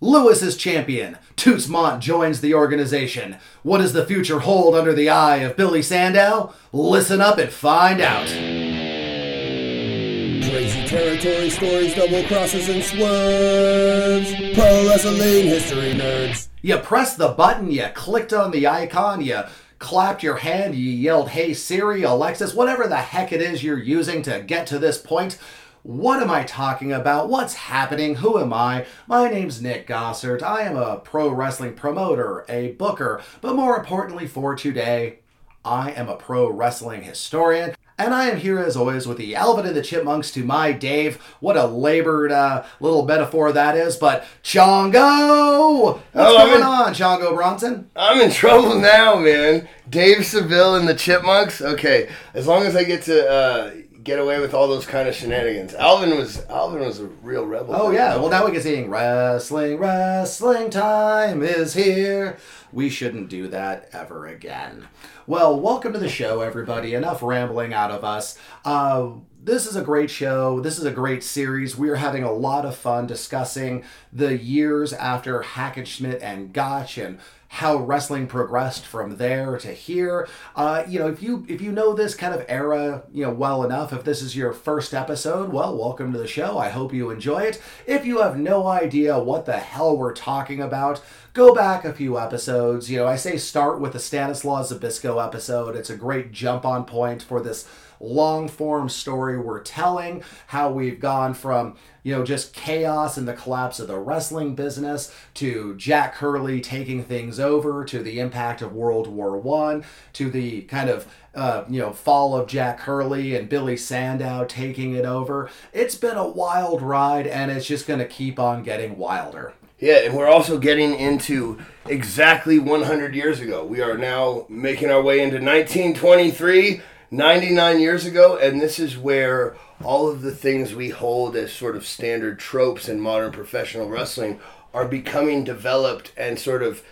Lewis is champion. Toots Mondt joins the organization. What does the future hold under the eye of Billy Sandow? Listen up and find out. Crazy territory stories, double crosses, and swerves. Pro wrestling history nerds. You pressed the button, you clicked on the icon, you clapped your hand, you yelled, Hey Siri, Alexis, whatever the heck it is you're using to get to this point. What am I talking about? What's happening? Who am I? My name's Nick Gossert. I am a pro wrestling promoter, a booker, but more importantly for today, I am a pro wrestling historian. And I am here as always with the Alvin and the Chipmunks to my Dave. What a labored uh, little metaphor that is, but Chongo! What's Oh, going in- on, Chongo Bronson? I'm in trouble now, man. Dave Seville and the Chipmunks. Okay, as long as I get to uh, get away with all those kind of shenanigans. Alvin was Alvin was a real rebel. Oh yeah, well now we can sing wrestling, wrestling time is here. We shouldn't do that ever again. Well, welcome to the show, everybody. Enough rambling out of us. Uh, this is a great show. This is a great series. We are having a lot of fun discussing the years after Hackenschmidt and Gotch and how wrestling progressed from there to here. Uh, you know, if you if you know this kind of era, you know, well enough, if this is your first episode, well, welcome to the show. I hope you enjoy it. If you have no idea what the hell we're talking about, go back a few episodes. You know, I say start with the Stanislaw Zbyszko episode. It's a great jump on point for this long form story we're telling how we've gone from you know just chaos and the collapse of the wrestling business to Jack Curley taking things over to the impact of world war one to the kind of uh, you know fall of Jack Curley and billy sandow taking it over it's been a wild ride and it's just going to keep on getting wilder Yeah, and we're also getting into exactly 100 years ago. We are now making our way into 1923, 99 years ago, and this is where all of the things we hold as sort of standard tropes in modern professional wrestling are becoming developed and sort of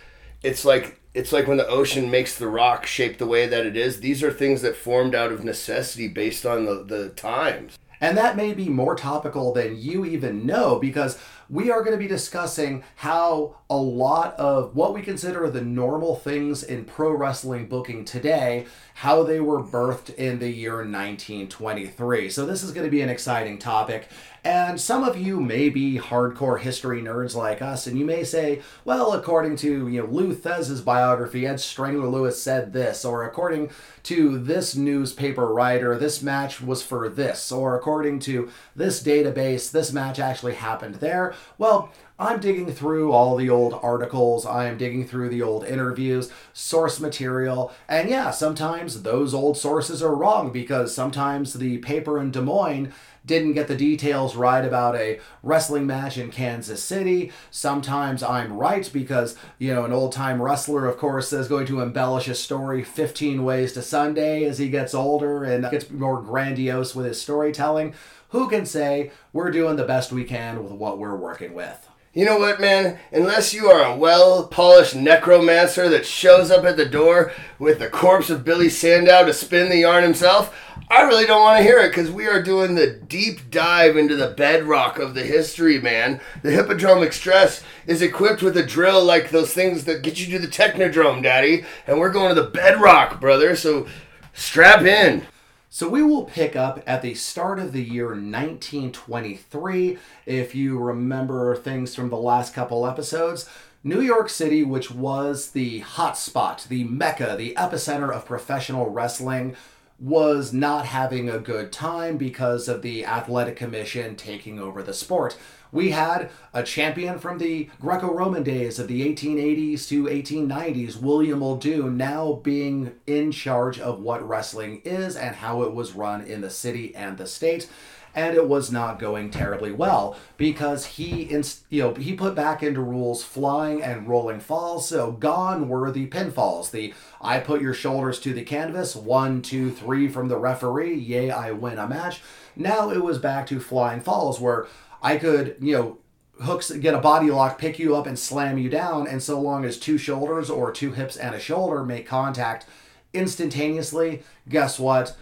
it's like it's like when the ocean makes the rock shape the way that it is. These are things that formed out of necessity based on the, the times. And that may be more topical than you even know because we are going to be discussing how a lot of what we consider the normal things in pro wrestling booking today, how they were birthed in the year 1923. So this is going to be an exciting topic. And some of you may be hardcore history nerds like us, and you may say, well, according to you know Lou Thesz's biography, Ed Strangler Lewis said this, or according to this newspaper writer, this match was for this, or according to this database, this match actually happened there. Well, I'm digging through all the old articles, I'm digging through the old interviews, source material, and yeah, sometimes those old sources are wrong because sometimes the paper in Des Moines didn't get the details right about a wrestling match in Kansas City. Sometimes I'm right because, you know, an old time wrestler, of course, is going to embellish a story 15 ways to Sunday as he gets older and gets more grandiose with his storytelling. Who can say we're doing the best we can with what we're working with? You know what, man? Unless you are a well polished necromancer that shows up at the door with the corpse of Billy Sandow to spin the yarn himself, I really don't want to hear it because we are doing the deep dive into the bedrock of the history, man. The Hippodrome Express is equipped with a drill like those things that get you to the Technodrome, Daddy. And we're going to the bedrock, brother, so strap in. So we will pick up at the start of the year 1923. If you remember things from the last couple episodes, New York City, which was the hotspot, the mecca, the epicenter of professional wrestling, was not having a good time because of the athletic commission taking over the sport. We had a champion from the Greco Roman days of the 1880s to 1890s, William Muldoon, now being in charge of what wrestling is and how it was run in the city and the state. And it was not going terribly well because he, you know, he put back into rules flying and rolling falls. So gone were the pinfalls. The I put your shoulders to the canvas, one, two, three from the referee. Yay, I win a match. Now it was back to flying falls where I could, you know, hooks get a body lock, pick you up and slam you down, and so long as two shoulders or two hips and a shoulder make contact instantaneously, guess what?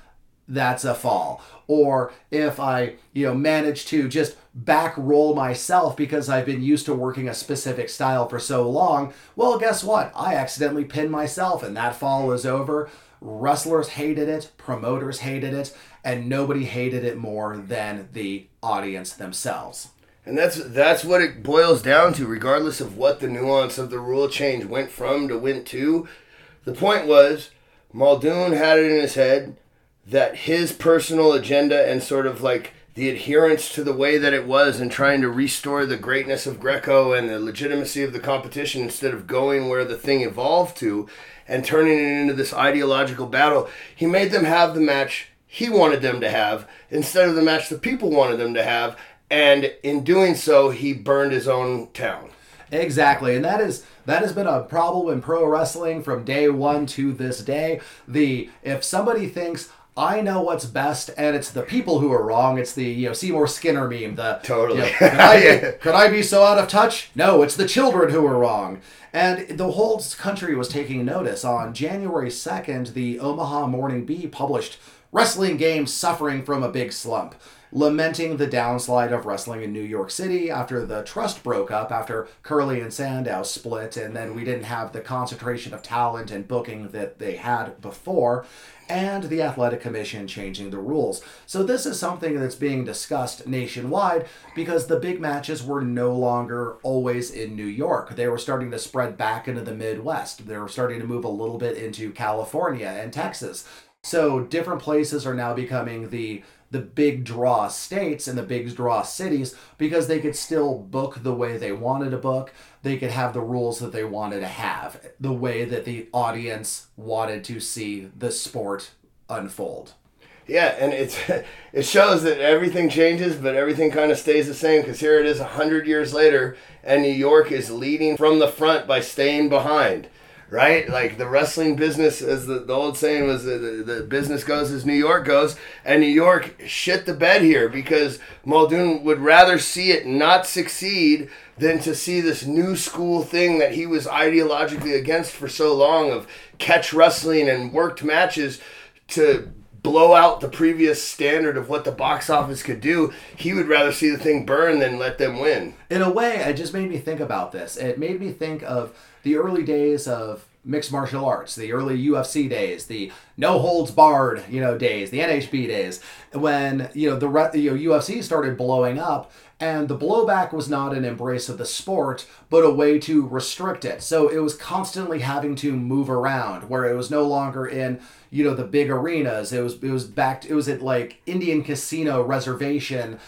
that's a fall. Or if I, you know, manage to just back roll myself because I've been used to working a specific style for so long, well, guess what? I accidentally pinned myself and that fall is over. Wrestlers hated it, promoters hated it, and nobody hated it more than the audience themselves. And that's that's what it boils down to, regardless of what the nuance of the rule change went from to went to. The point was, Muldoon had it in his head that his personal agenda and sort of like the adherence to the way that it was and trying to restore the greatness of Greco and the legitimacy of the competition instead of going where the thing evolved to and turning it into this ideological battle. He made them have the match he wanted them to have instead of the match the people wanted them to have. And in doing so, he burned his own town. Exactly, and that is that has been a problem in pro wrestling from day one to this day. The if somebody thinks I know what's best, and it's the people who are wrong. It's the you know Seymour Skinner meme. The Totally. you know, could, I, Yeah. could I be so out of touch? No, it's the children who are wrong. And the whole country was taking notice. On January second, the Omaha Morning Bee published "Wrestling Games Suffering from a Big Slump." Lamenting the downslide of wrestling in New York City after the trust broke up, after Curley and Sandow split, and then we didn't have the concentration of talent and booking that they had before and the athletic commission changing the rules. So this is something that's being discussed nationwide because the big matches were no longer always in New York. They were starting to spread back into the Midwest. They were starting to move a little bit into California and Texas. So different places are now becoming the the big draw states and the big draw cities because they could still book the way they wanted to book. They could have the rules that they wanted to have, the way that the audience wanted to see the sport unfold. Yeah, and it's it shows that everything changes, but everything kind of stays the same. Because here it is, hundred years later, and New York is leading from the front by staying behind. Right, like the wrestling business, as the, the old saying was, the, the, the business goes as New York goes, and New York shit the bed here because Muldoon would rather see it not succeed than to see this new school thing that he was ideologically against for so long of catch wrestling and worked matches to blow out the previous standard of what the box office could do. He would rather see the thing burn than let them win. In a way, it just made me think about this. It made me think of the early days of mixed martial arts, the early UFC days, the no holds barred, you know, days, the NHB days, when you know the re- you know, UFC started blowing up, and the blowback was not an embrace of the sport, but a way to restrict it. So it was constantly having to move around, where it was no longer in you know the big arenas. It was it was back. It was at like Indian Casino Reservation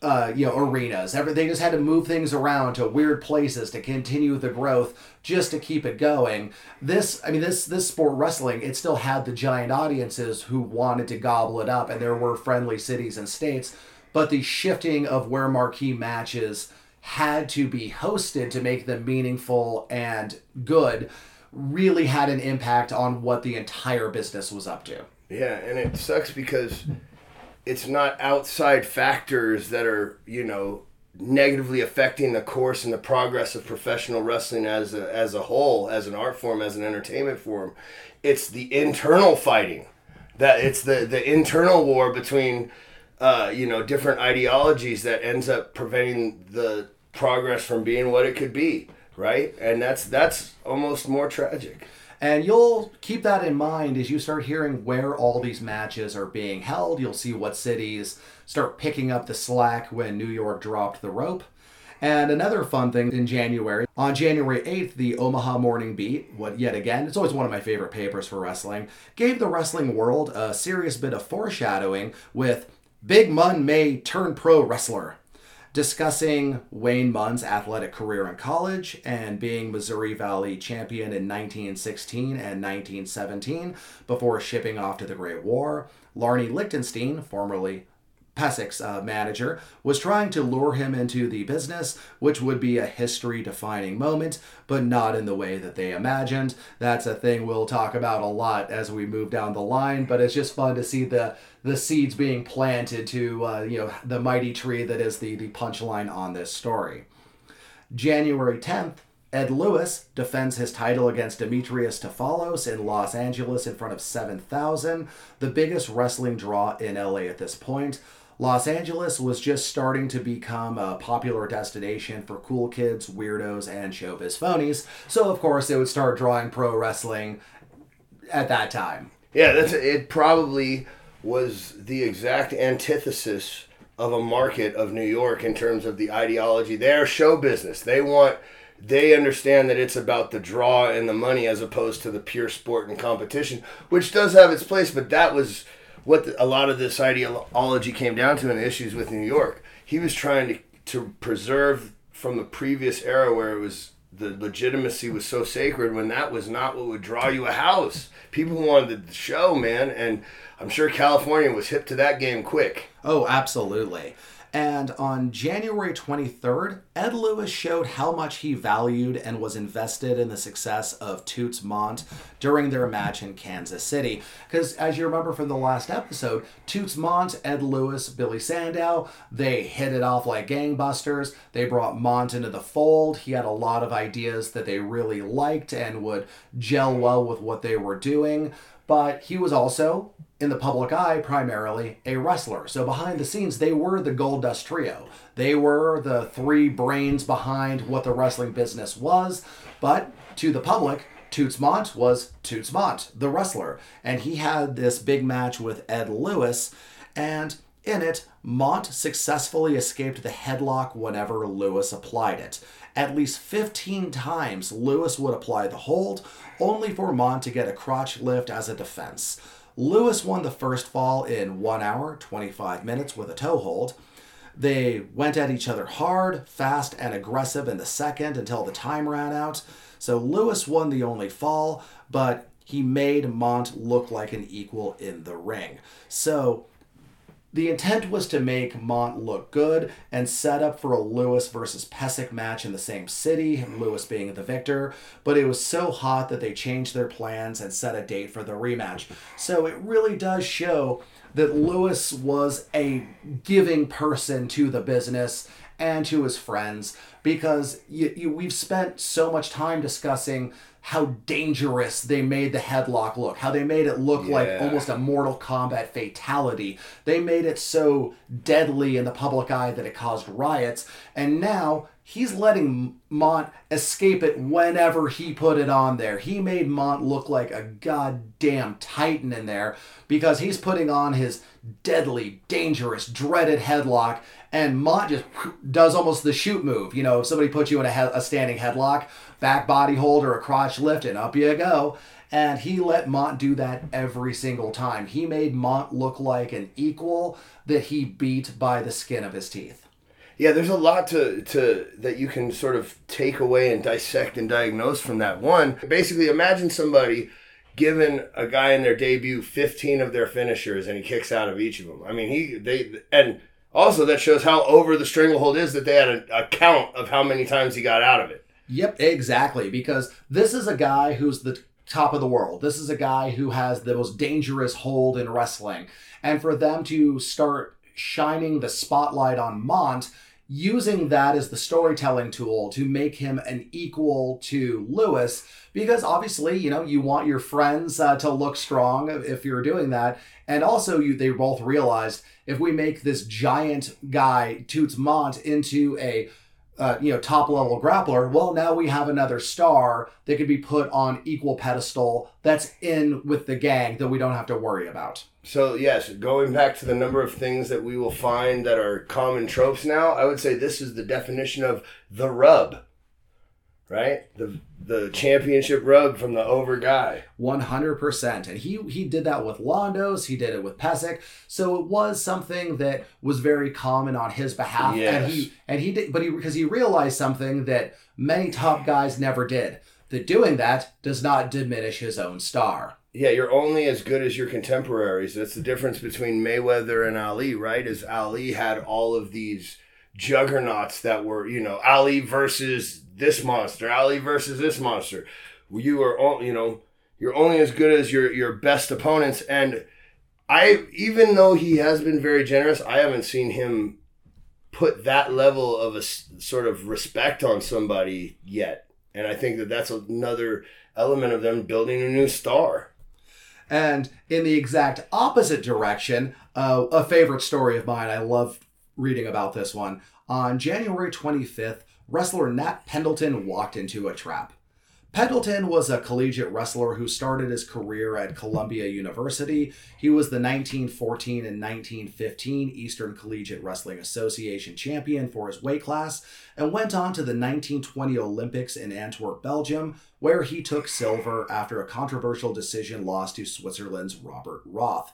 uh, you know, arenas. Every, they just had to move things around to weird places to continue the growth, just to keep it going. This, I mean, this this sport wrestling, it still had the giant audiences who wanted to gobble it up, and there were friendly cities and states. But the shifting of where marquee matches had to be hosted to make them meaningful and good really had an impact on what the entire business was up to. Yeah, and it sucks because it's not outside factors that are, you know, negatively affecting the course and the progress of professional wrestling as a, as a whole, as an art form, as an entertainment form. It's the internal fighting. That it's the the internal war between uh, you know, different ideologies that ends up preventing the progress from being what it could be, right? And that's that's almost more tragic. And you'll keep that in mind as you start hearing where all these matches are being held. You'll see what cities start picking up the slack when New York dropped the rope. And another fun thing in January, on January 8th, the Omaha Morning Beat, what yet again, it's always one of my favorite papers for wrestling, gave the wrestling world a serious bit of foreshadowing with Big Munn may turn pro wrestler discussing Wayne Munn's athletic career in college and being Missouri Valley champion in 1916 and 1917 before shipping off to the Great War. Larney Lichtenstein, formerly Pesek's uh, manager, was trying to lure him into the business, which would be a history defining moment, but not in the way that they imagined. That's a thing we'll talk about a lot as we move down the line, but it's just fun to see the the seeds being planted to uh, you know the mighty tree that is the the punchline on this story. January 10th, Ed Lewis defends his title against Demetrius Stefanos in Los Angeles in front of 7,000, the biggest wrestling draw in LA at this point. Los Angeles was just starting to become a popular destination for cool kids, weirdos, and showbiz phonies, so of course it would start drawing pro wrestling at that time. Yeah, that's it. Probably was the exact antithesis of a market of New York in terms of the ideology. They're show business. They want. They understand that it's about the draw and the money as opposed to the pure sport and competition, which does have its place. But that was what the, a lot of this ideology came down to in the issues with New York. He was trying to to preserve from the previous era where it was the legitimacy was so sacred when that was not what would draw you a house. People wanted the show, man, and I'm sure California was hip to that game quick. Oh, absolutely. And on January 23rd, Ed Lewis showed how much he valued and was invested in the success of Toots Mondt during their match in Kansas City. Because as you remember from the last episode, Toots Mondt, Ed Lewis, Billy Sandow, they hit it off like gangbusters. They brought Mondt into the fold. He had a lot of ideas that they really liked and would gel well with what they were doing. But he was also in the public eye primarily a wrestler. So behind the scenes, they were the Gold Dust Trio. They were the three brains behind what the wrestling business was. But to the public, Toots Mondt was Toots Mondt, the wrestler. And he had this big match with Ed Lewis. And in it, Mondt successfully escaped the headlock whenever Lewis applied it. At least 15 times, Lewis would apply the hold, only for Mondt to get a crotch lift as a defense. Lewis won the first fall in 1 hour, 25 minutes with a toe hold. They went at each other hard, fast, and aggressive in the second until the time ran out. So Lewis won the only fall, but he made Mondt look like an equal in the ring. So the intent was to make Mondt look good and set up for a Lewis versus Pesek match in the same city, Lewis being the victor, but it was so hot that they changed their plans and set a date for the rematch. So it really does show that Lewis was a giving person to the business and to his friends because you, you, we've spent so much time discussing how dangerous they made the headlock look, how they made it look yeah. like almost a Mortal Kombat fatality. They made it so deadly in the public eye that it caused riots. And now he's letting Mondt escape it whenever he put it on there. He made Mondt look like a goddamn titan in there because he's putting on his deadly, dangerous, dreaded headlock. And Mondt just does almost the shoot move. You know, if somebody puts you in a, he- a standing headlock, back body hold or a crotch lift, and up you go. And he let Mondt do that every single time. He made Mondt look like an equal that he beat by the skin of his teeth. Yeah, there's a lot to, to that you can sort of take away and dissect and diagnose from that. One, basically imagine somebody given a guy in their debut 15 of their finishers and he kicks out of each of them. I mean, he they and also that shows how over the stranglehold is that they had a, a count of how many times he got out of it. Yep, exactly. Because this is a guy who's the top of the world. This is a guy who has the most dangerous hold in wrestling. And for them to start shining the spotlight on Mondt, using that as the storytelling tool to make him an equal to Lewis, because obviously, you know, you want your friends uh, to look strong if you're doing that. And also, you they both realized if we make this giant guy, Toots Mondt, into a uh, you know, top level grappler, well, now we have another star that could be put on equal pedestal that's in with the gang that we don't have to worry about. So, yes, going back to the number of things that we will find that are common tropes now, I would say this is the definition of the rub right? The the championship rub from the over guy. One hundred percent, and he he did that with Londos. He did it with Pesek. So it was something that was very common on his behalf, yes. and he and he did, but he because he realized something that many top guys never did. That doing that does not diminish his own star. Yeah, you're only as good as your contemporaries. That's the difference between Mayweather and Ali, right? Is Ali had all of these juggernauts that were, you know, Ali versus this monster, Ali versus this monster. You are all, you know, you're only as good as your your best opponents. And I, even though he has been very generous, I haven't seen him put that level of a sort of respect on somebody yet. And I think that that's another element of them building a new star. And in the exact opposite direction, uh, a favorite story of mine, I love reading about this one. On January 25th, wrestler Nat Pendleton walked into a trap. Pendleton was a collegiate wrestler who started his career at Columbia University. He was the 1914 and 1915 Eastern Collegiate Wrestling Association champion for his weight class and went on to the 1920 Olympics in Antwerp, Belgium, where he took silver after a controversial decision loss to Switzerland's Robert Roth.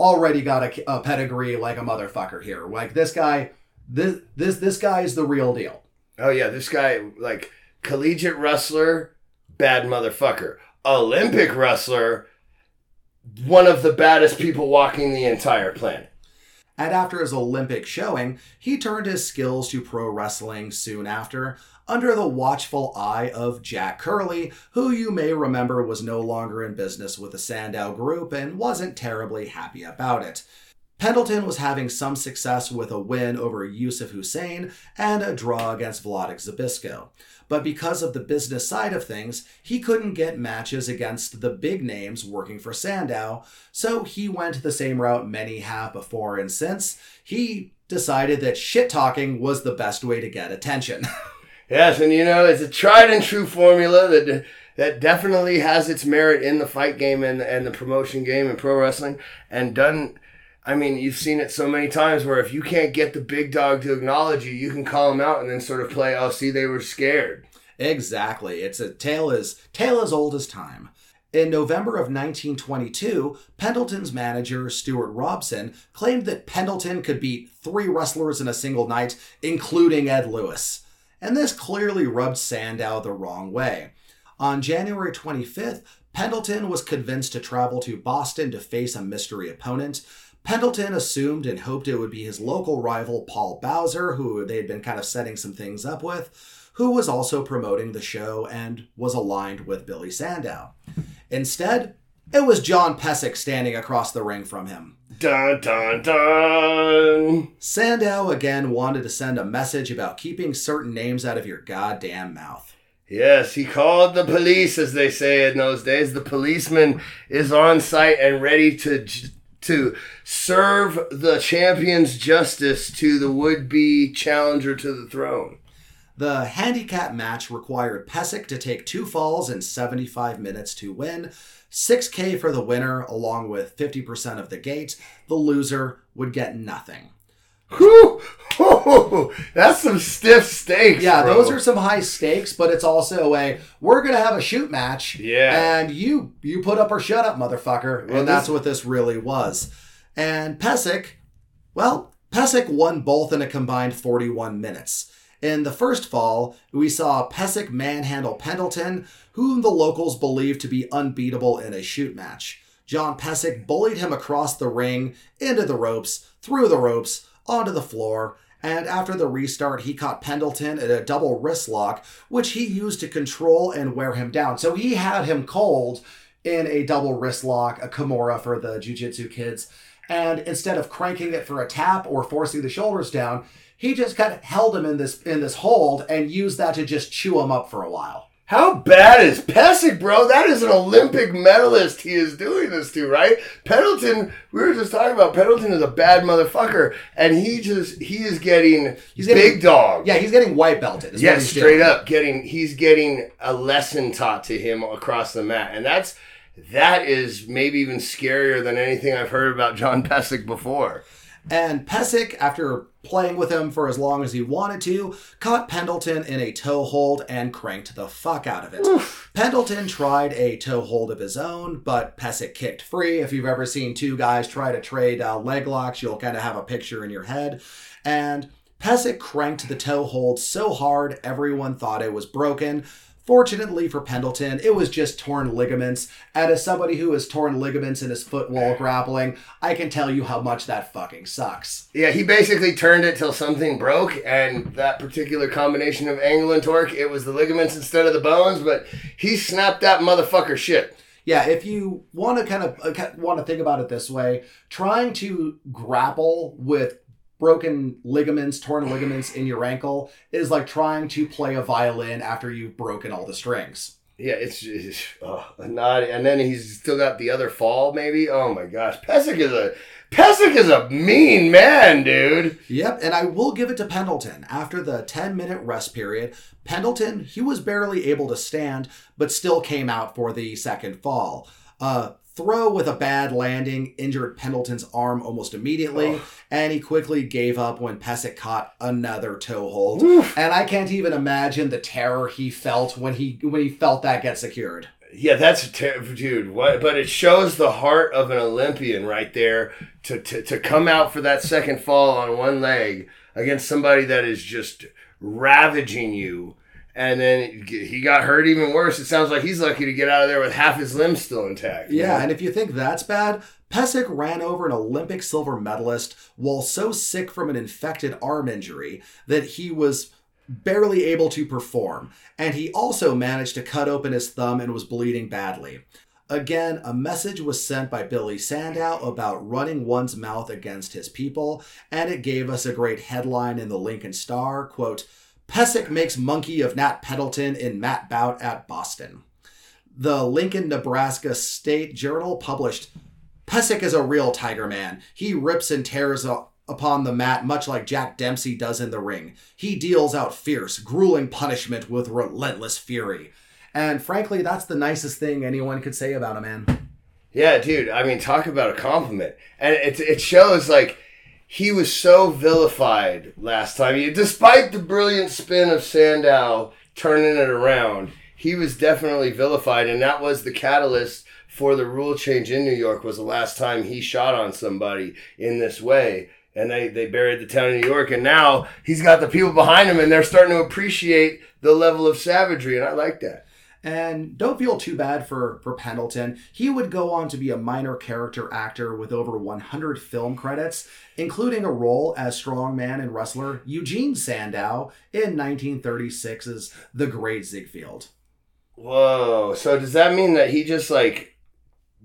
Already got a, a pedigree like a motherfucker here. Like this guy, this this this guy is the real deal. Oh yeah, this guy like collegiate wrestler, bad motherfucker. Olympic wrestler, one of the baddest people walking the entire planet. And after his Olympic showing, he turned his skills to pro wrestling soon after, under the watchful eye of Jack Curley, who you may remember was no longer in business with the Sandow Group and wasn't terribly happy about it. Pendleton was having some success with a win over Yusuf Hussein and a draw against Wladek Zbyszko. But because of the business side of things, he couldn't get matches against the big names working for Sandow, so he went the same route many have before and since. He decided that shit talking was the best way to get attention. Yes, and you know it's a tried and true formula that that definitely has its merit in the fight game and and the promotion game and pro wrestling, and done. I mean, you've seen it so many times where if you can't get the big dog to acknowledge you, you can call him out and then sort of play, oh, see, they were scared. Exactly. It's a tale as tale as old as time. In November of 1922, Pendleton's manager, Stuart Robson, claimed that Pendleton could beat three wrestlers in a single night, including Ed Lewis and this clearly rubbed Sandow the wrong way. On January 25th, Pendleton was convinced to travel to Boston to face a mystery opponent. Pendleton assumed and hoped it would be his local rival Paul Bowser, who they had been kind of setting some things up with, who was also promoting the show and was aligned with Billy Sandow. Instead, it was John Pesek standing across the ring from him. Dun dun dun. Sandow again wanted to send a message about keeping certain names out of your goddamn mouth. Yes, he called the police, as they say in those days. The policeman is on site and ready to to serve the champion's justice to the would-be challenger to the throne. The handicap match required Pesek to take two falls in 75 minutes to win. 6K for the winner, along with 50% of the gate. The loser would get nothing. Whew! that's some stiff stakes. Yeah, bro. those are some high stakes, but it's also a we're gonna have a shoot match. Yeah. And you you put up or shut up, motherfucker. Well, and that's what this really was. And Pesek, well, Pesek won both in a combined 41 minutes. In the first fall, we saw Pesek manhandle Pendleton, whom the locals believed to be unbeatable in a shoot match. John Pesek bullied him across the ring, into the ropes, through the ropes, onto the floor, and after the restart, he caught Pendleton at a double wrist lock, which he used to control and wear him down. So he had him cold in a double wrist lock, a Kimura for the Jiu Jitsu kids. And instead of cranking it for a tap or forcing the shoulders down, he just kind of held him in this in this hold and used that to just chew him up for a while. How bad is Pesek, bro? That is an Olympic medalist he is doing this to, right? Pendleton, we were just talking about Pendleton is a bad motherfucker, and he just he is getting He's getting, big dog. Yeah, he's getting white belted. is what Yes, he's straight doing. up getting he's getting a lesson taught to him across the mat. And that's that is maybe even scarier than anything I've heard about John Pesek before. And Pesek, after playing with him for as long as he wanted to, caught Pendleton in a toe hold and cranked the fuck out of it. Pendleton tried a toe hold of his own, but Pesek kicked free. If you've ever seen two guys try to trade uh, leg locks, you'll kind of have a picture in your head. And Pesek cranked the toe hold so hard everyone thought it was broken. Fortunately for Pendleton, it was just torn ligaments. And as somebody who has torn ligaments in his foot while grappling, I can tell you how much that fucking sucks. Yeah, he basically turned it till something broke, and that particular combination of angle and torque, it was the ligaments instead of the bones, but he snapped that motherfucker shit. Yeah, if you want to kind of uh, want to think about it this way, trying to grapple with broken ligaments, torn ligaments in your ankle is like trying to play a violin after you've broken all the strings. Yeah, it's, oh, not, and then he's still got the other fall. Maybe. Oh my gosh, Pesek is a Pesek is a mean man, dude. Yep, and I will give it to Pendleton. After the 10 minute rest period, Pendleton, he was barely able to stand, but still came out for the second fall. Uh, throw with a bad landing injured Pendleton's arm almost immediately, Oh. and he quickly gave up when Pesek caught another toe hold. Oof. And I can't even imagine the terror he felt when he when he felt that get secured. Yeah, that's a ter- dude. What? But it shows the heart of an Olympian right there to, to to come out for that second fall on one leg against somebody that is just ravaging you. And then he got hurt even worse. It sounds like he's lucky to get out of there with half his limbs still intact. Yeah, man. and if you think that's bad, Pesek ran over an Olympic silver medalist while so sick from an infected arm injury that he was barely able to perform. And he also managed to cut open his thumb and was bleeding badly. Again, a message was sent by Billy Sandow about running one's mouth against his people, and it gave us a great headline in the Lincoln Star, quote, Pesek makes monkey of Nat Pendleton in Mat Bout at Boston the Lincoln, Nebraska State Journal published Pesek is a real Tiger Man. He rips and tears upon the mat much like Jack Dempsey does in the ring. He deals out fierce, grueling punishment with relentless fury. And frankly, that's the nicest thing anyone could say about a man. Yeah, dude. I mean, talk about a compliment, and it it shows like he was so vilified last time. Despite the brilliant spin of Sandow turning it around, he was definitely vilified, and that was the catalyst for the rule change in New York. Was the last time he shot on somebody in this way. And they, they buried the town of New York, and now he's got the people behind him, and they're starting to appreciate the level of savagery, and I like that. And don't feel too bad for, for Pendleton. He would go on to be a minor character actor with over 100 film credits, including a role as strongman and wrestler Eugene Sandow in 1936's The Great Ziegfeld. Whoa! So does that mean that he just like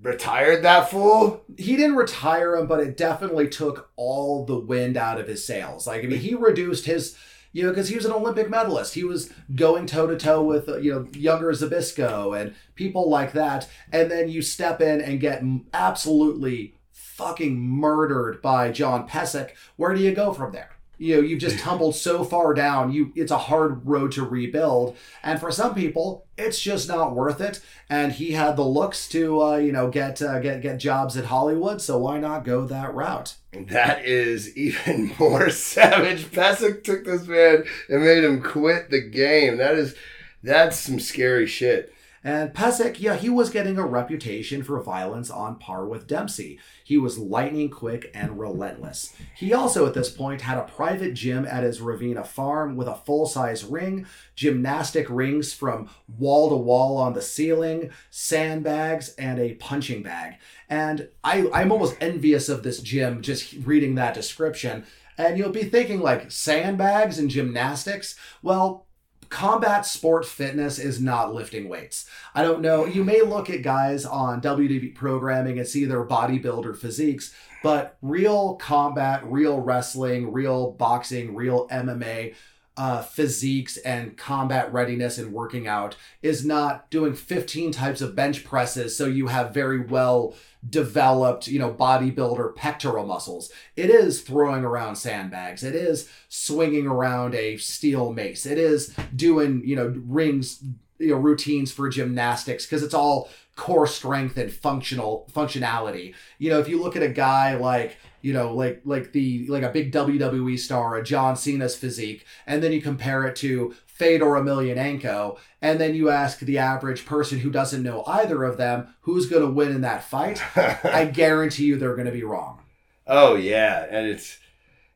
retired that fool? He didn't retire him, but it definitely took all the wind out of his sails. Like, I mean, he reduced his, you know, because he was an Olympic medalist. He was going toe to toe with, uh, you know, younger Zbyszko and people like that. And then you step in and get absolutely fucking murdered by John Pesek. Where do you go from there? You know, you've just tumbled so far down. You, it's a hard road to rebuild, and for some people, it's just not worth it. And he had the looks to, uh, you know, get uh, get get jobs at Hollywood. So why not go that route? That is even more savage. Pesek took this man and made him quit the game. That is, that's some scary shit. And Pesek, yeah, he was getting a reputation for violence on par with Dempsey. He was lightning quick and relentless. He also, at this point, had a private gym at his Ravenna farm with a full size ring, gymnastic rings from wall to wall on the ceiling, sandbags, and a punching bag. And I, I'm almost envious of this gym just reading that description. And you'll be thinking, like, sandbags and gymnastics? Well, combat sport fitness is not lifting weights. I don't know. You may look at guys on WWE programming and see their bodybuilder physiques, but real combat, real wrestling, real boxing, real MMA uh, physiques and combat readiness and working out is not doing 15 types of bench presses so you have very well developed, you know, bodybuilder pectoral muscles. It is throwing around sandbags. It is swinging around a steel mace. It is doing, you know, rings, you know, routines for gymnastics because it's all core strength and functional functionality. You know, if you look at a guy like you know, like like the like a big WWE star, a John Cena's physique, and then you compare it to Fedor Emelianenko, and then you ask the average person who doesn't know either of them who's going to win in that fight, I guarantee you they're going to be wrong. Oh yeah, and it's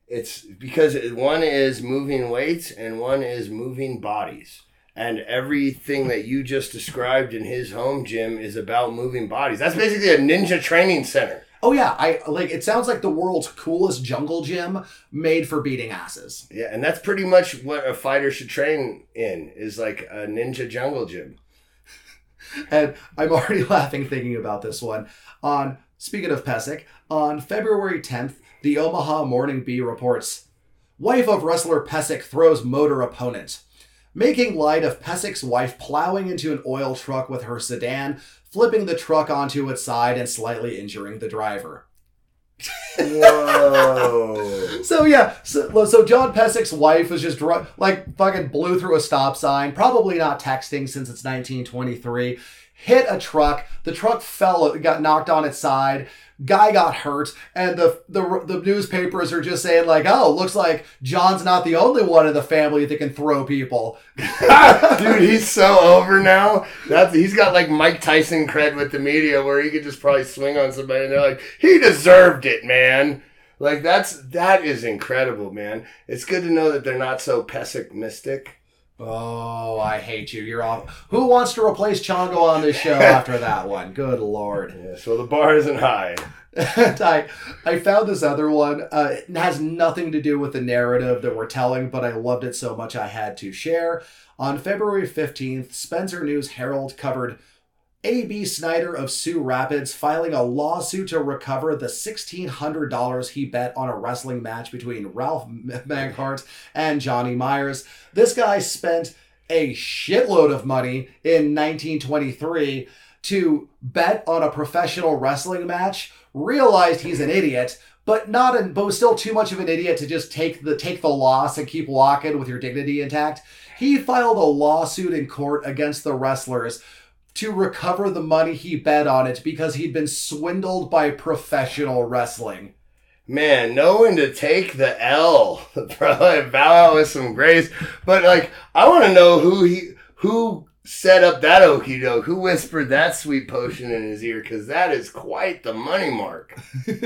it's because one is moving weights and one is moving bodies. And everything that you just described in his home gym is about moving bodies. That's basically a ninja training center. Oh yeah, I like it sounds like the world's coolest jungle gym made for beating asses. Yeah, and that's pretty much what a fighter should train in is like a ninja jungle gym. And I'm already laughing thinking about this one. On speaking of Pesek, on February 10th, The Omaha Morning Bee reports Wife of wrestler Pesek throws motor opponent. Making light of Pesek's wife plowing into an oil truck with her sedan, flipping the truck onto its side and slightly injuring the driver. Whoa. So yeah, so, so John Pesek's wife was just dri- like fucking blew through a stop sign, probably not texting since it's 1923. Hit a truck. The truck fell, got knocked on its side. Guy got hurt, and the the the newspapers are just saying like, "Oh, looks like John's not the only one in the family that can throw people." Dude, he's so over now. That's he's got like Mike Tyson cred with the media where he could just probably swing on somebody and they're like, he deserved it, man. Like that's that is incredible, man. It's good to know that they're not so pessimistic. Oh, I hate you. You're off. Who wants to replace Chongo on this show after that one? Good lord. Yeah, so the bar isn't high. and I, I found this other one. Uh, it has nothing to do with the narrative that we're telling, but I loved it so much I had to share. On February 15th, Spencer News Herald covered A.B. Snyder of Sioux Rapids filing a lawsuit to recover the $1,600 he bet on a wrestling match between Ralph Mankart and Johnny Myers. This guy spent a shitload of money in 1923 to bet on a professional wrestling match, realized he's an idiot, but not an, but was still too much of an idiot to just take the take the loss and keep walking with your dignity intact. He filed a lawsuit in court against the wrestlers to recover the money he bet on it because he'd been swindled by professional wrestling. Man, knowing to take the L, bro, bow out with some grace. But like, I want to know who he who set up that okey doke, who whispered that sweet potion in his ear, because that is quite the money mark.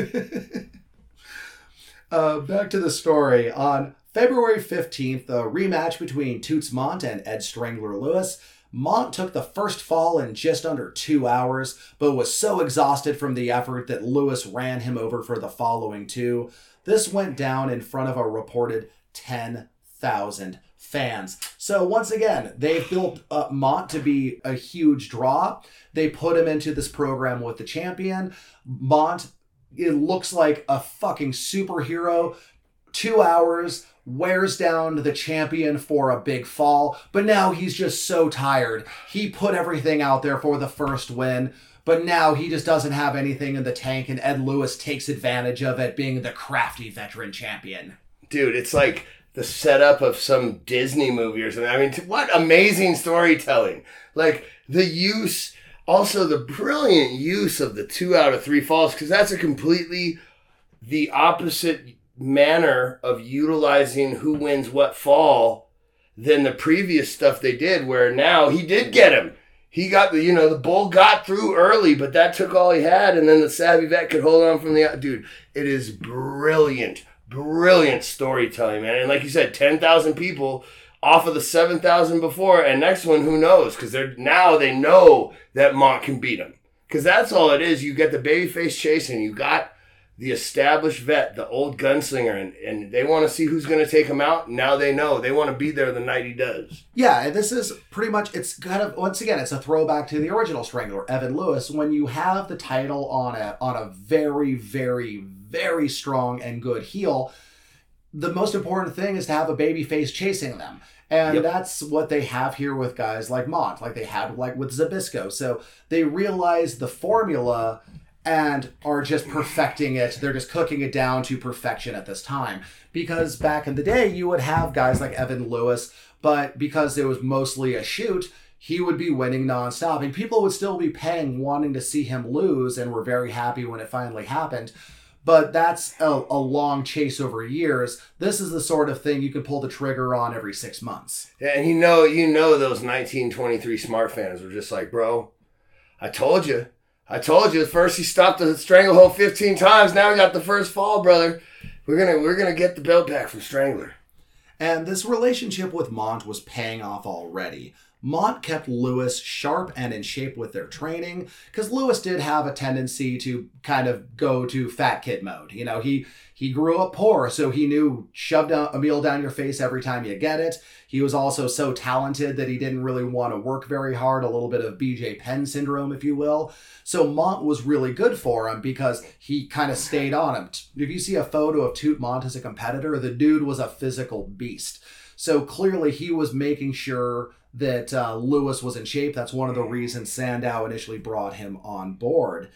uh, back to the story. On February 15th, a rematch between Toots Mondt and Ed Strangler Lewis. Mondt took the first fall in just under two hours, but was so exhausted from the effort that Lewis ran him over for the following two. This went down in front of a reported 10,000 fans. So once again, they've built up Mondt to be a huge draw. They put him into this program with the champion. Mondt, it looks like a fucking superhero. Two hours, wears down the champion for a big fall, but now he's just so tired. He put everything out there for the first win. But now he just doesn't have anything in the tank, and Ed Lewis takes advantage of it, being the crafty veteran champion. Dude, it's like the setup of some Disney movie or something. I mean, what amazing storytelling! Like the use, also the brilliant use of the two out of three falls, because that's a completely the opposite manner of utilizing who wins what fall than the previous stuff they did, where now he did get him. He got the, you know, the bull got through early, but that took all he had, and then the savvy vet could hold on from the dude. It is brilliant, brilliant storytelling, man. And like you said, ten thousand people off of the seven thousand before, and next one, who knows? Because they're now they know that Mondt can beat him. Because that's all it is. You get the baby babyface chasing. You got the established vet, the old gunslinger, and, and they want to see who's going to take him out. Now they know. They want to be there the night he does. Yeah, and this is pretty much, it's kind of, once again, it's a throwback to the original Strangler, Evan Lewis. When you have the title on a, on a very, very, very strong and good heel, the most important thing is to have a baby face chasing them. And Yep. that's what they have here with guys like Mondt, like they had like with Zbyszko. So they realize the formula and are just perfecting it. They're just cooking it down to perfection at this time. Because back in the day, you would have guys like Evan Lewis, but because it was mostly a shoot, he would be winning nonstop. And people would still be paying, wanting to see him lose, and were very happy when it finally happened. But that's a, a long chase over years. This is the sort of thing you can pull the trigger on every six months. Yeah, and you know, you know, those 1923 smart fans were just like, bro, I told you. I told you. First he stopped the stranglehold 15 times. Now we got the first fall, brother. We're gonna we're gonna get the belt back from Strangler. And this relationship with Mondt was paying off already. Mondt kept Lewis sharp and in shape with their training because Lewis did have a tendency to kind of go to fat kid mode. You know, he He grew up poor, so he knew shove down a meal down your face every time you get it. He was also so talented that he didn't really want to work very hard, a little bit of BJ Penn syndrome, if you will. So Mondt was really good for him because he kind of stayed on him. If you see a photo of Toot Mondt as a competitor, the dude was a physical beast. So clearly he was making sure that uh, Lewis was in shape. That's one of the reasons Sandow initially brought him on board.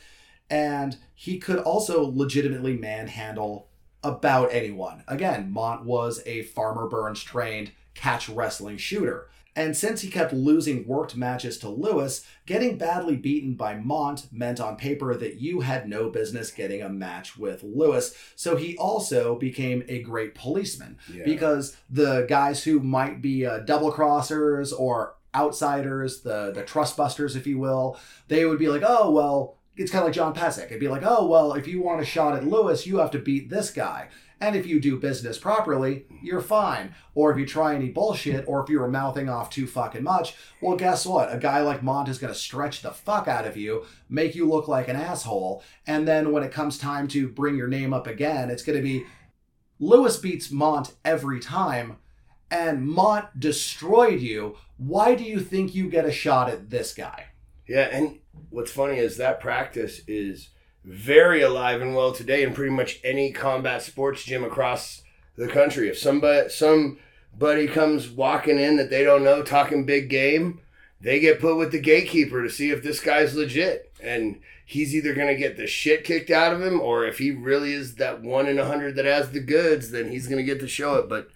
And he could also legitimately manhandle about anyone. Again, Mondt was a Farmer Burns trained catch wrestling shooter. And since he kept losing worked matches to Lewis, getting badly beaten by Mondt meant on paper that you had no business getting a match with Lewis. So he also became a great policeman Yeah. because the guys who might be uh, double crossers or outsiders, the the trust busters, if you will, they would be like, oh well, it's kind of like John Pesek. It'd be like, oh well, if you want a shot at Lewis, you have to beat this guy. And if you do business properly, you're fine. Or if you try any bullshit, or if you were mouthing off too fucking much, well, guess what? A guy like Mondt is going to stretch the fuck out of you, make you look like an asshole, and then when it comes time to bring your name up again, it's going to be Lewis beats Mondt every time, and Mondt destroyed you. Why do you think you get a shot at this guy? Yeah, and what's funny is that practice is very alive and well today in pretty much any combat sports gym across the country. If somebody somebody comes walking in that they don't know talking big game, they get put with the gatekeeper to see if this guy's legit. And he's either going to get the shit kicked out of him or if he really is that one in a hundred that has the goods, then he's going to get to show it. But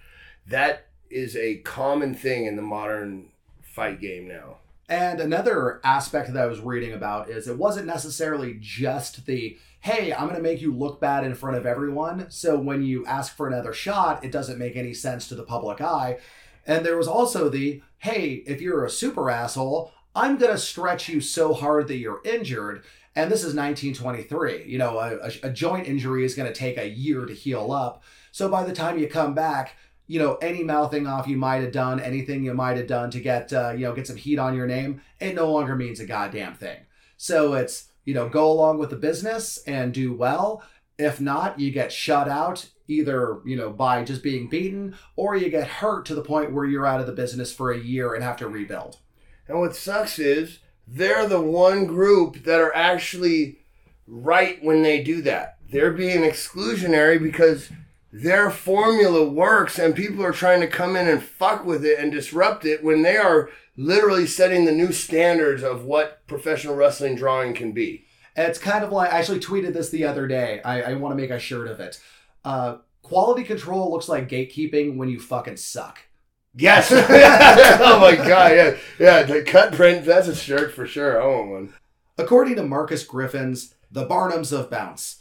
that is a common thing in the modern fight game now. And another aspect that I was reading about is it wasn't necessarily just the, hey, I'm going to make you look bad in front of everyone. So when you ask for another shot, it doesn't make any sense to the public eye. And there was also the, hey, if you're a super asshole, I'm going to stretch you so hard that you're injured. And this is 1923. You know, a, a, joint injury is going to take a year to heal up. So by the time you come back, you know, any mouthing off you might have done, anything you might have done to get, uh, you know, get some heat on your name, it no longer means a goddamn thing. So it's, you know, go along with the business and do well. If not, you get shut out either, you know, by just being beaten or you get hurt to the point where you're out of the business for a year and have to rebuild. And what sucks is they're the one group that are actually right when they do that. They're being exclusionary because their formula works and people are trying to come in and fuck with it and disrupt it when they are literally setting the new standards of what professional wrestling drawing can be. It's kind of like I actually tweeted this the other day. I, I want to make a shirt of it. Uh, quality control looks like gatekeeping when you fucking suck. Yes. oh my god, yeah. Yeah, the cut print, that's a shirt for sure. I want one. According to Marcus Griffin's The Barnums of Bounce,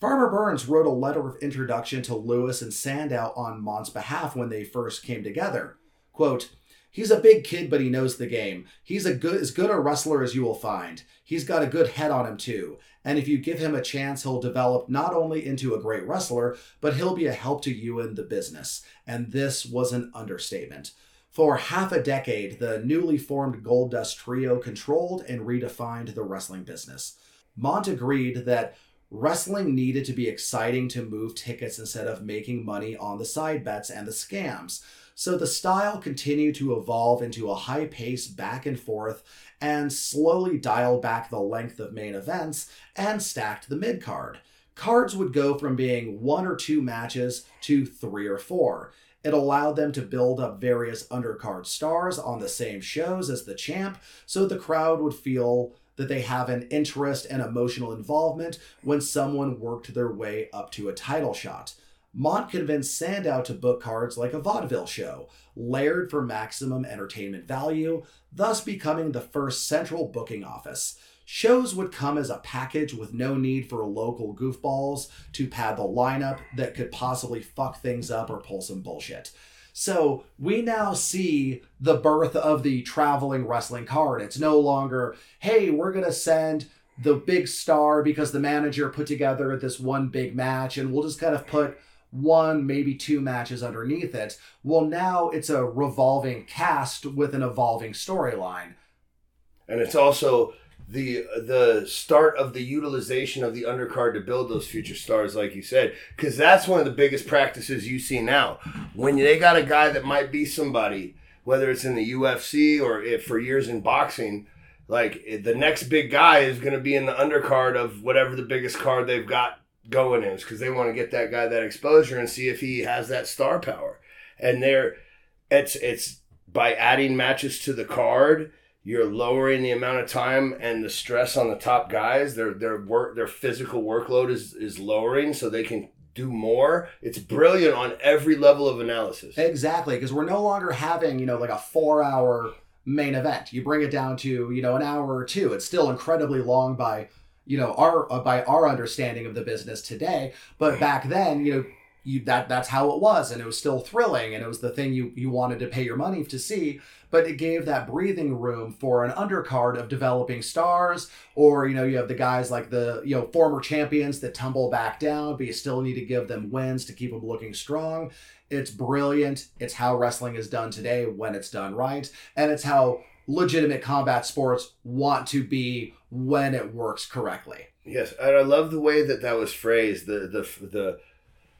Farmer Burns wrote a letter of introduction to Lewis and Sandow on Mondt's behalf when they first came together. Quote, He's a big kid, but he knows the game. He's a good as good a wrestler as you will find. He's got a good head on him too. And if you give him a chance, he'll develop not only into a great wrestler, but he'll be a help to you in the business. And this was an understatement. For half a decade, the newly formed Gold Dust Trio controlled and redefined the wrestling business. Mondt agreed that wrestling needed to be exciting to move tickets instead of making money on the side bets and the scams. So the style continued to evolve into a high pace back and forth and slowly dialed back the length of main events and stacked the mid card. Cards would go from being one or two matches to three or four. It allowed them to build up various undercard stars on the same shows as the champ, so the crowd would feel that they have an interest and emotional involvement when someone worked their way up to a title shot. Mondt convinced Sandow to book cards like a vaudeville show, layered for maximum entertainment value, thus becoming the first central booking office. Shows would come as a package with no need for local goofballs to pad the lineup that could possibly fuck things up or pull some bullshit. So we now see the birth of the traveling wrestling card. It's no longer, hey, we're going to send the big star because the manager put together this one big match and we'll just kind of put one, maybe two matches underneath it. Well, now it's a revolving cast with an evolving storyline. And it's also the the start of the utilization of the undercard to build those future stars, like you said, because that's one of the biggest practices you see now. When they got a guy that might be somebody, whether it's in the UFC or if for years in boxing, like eh, the next big guy is going to be in the undercard of whatever the biggest card they've got going is, because they want to get that guy that exposure and see if he has that star power. And they're it's it's by adding matches to the card you're lowering the amount of time and the stress on the top guys. Their their work their physical workload is is lowering so they can do more. It's brilliant on every level of analysis. Exactly, because we're no longer having, you know, like a 4-hour main event. You bring it down to, you know, an hour or two. It's still incredibly long by, you know, our uh, by our understanding of the business today, but back then, you know, you that that's how it was and it was still thrilling and it was the thing you you wanted to pay your money to see but it gave that breathing room for an undercard of developing stars or you know you have the guys like the you know former champions that tumble back down but you still need to give them wins to keep them looking strong. It's brilliant. It's how wrestling is done today when it's done right and it's how legitimate combat sports want to be when it works correctly. Yes and i love the way that that was phrased the the the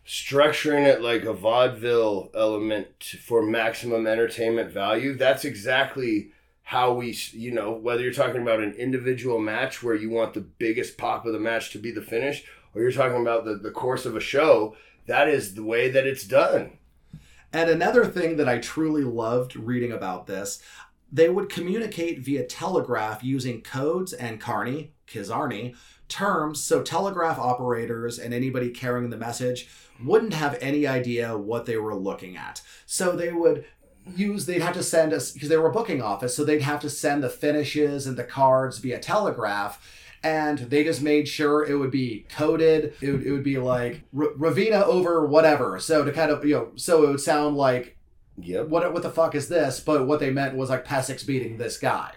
structuring it like a vaudeville element for maximum entertainment value that's exactly how we you know whether you're talking about an individual match where you want the biggest pop of the match to be the finish or you're talking about the, the course of a show that is the way that it's done. And another thing that i truly loved reading about this they would communicate via telegraph using codes and carney kizarny terms so telegraph operators and anybody carrying the message wouldn't have any idea what they were looking at. So they would use they'd have to send us because they were a booking office so they'd have to send the finishes and the cards via telegraph and they just made sure it would be coded. It would, it would be like Ravenna over whatever. So to kind of you know so it would sound like yep. What what the fuck is this? But what they meant was like Pesek's beating this guy.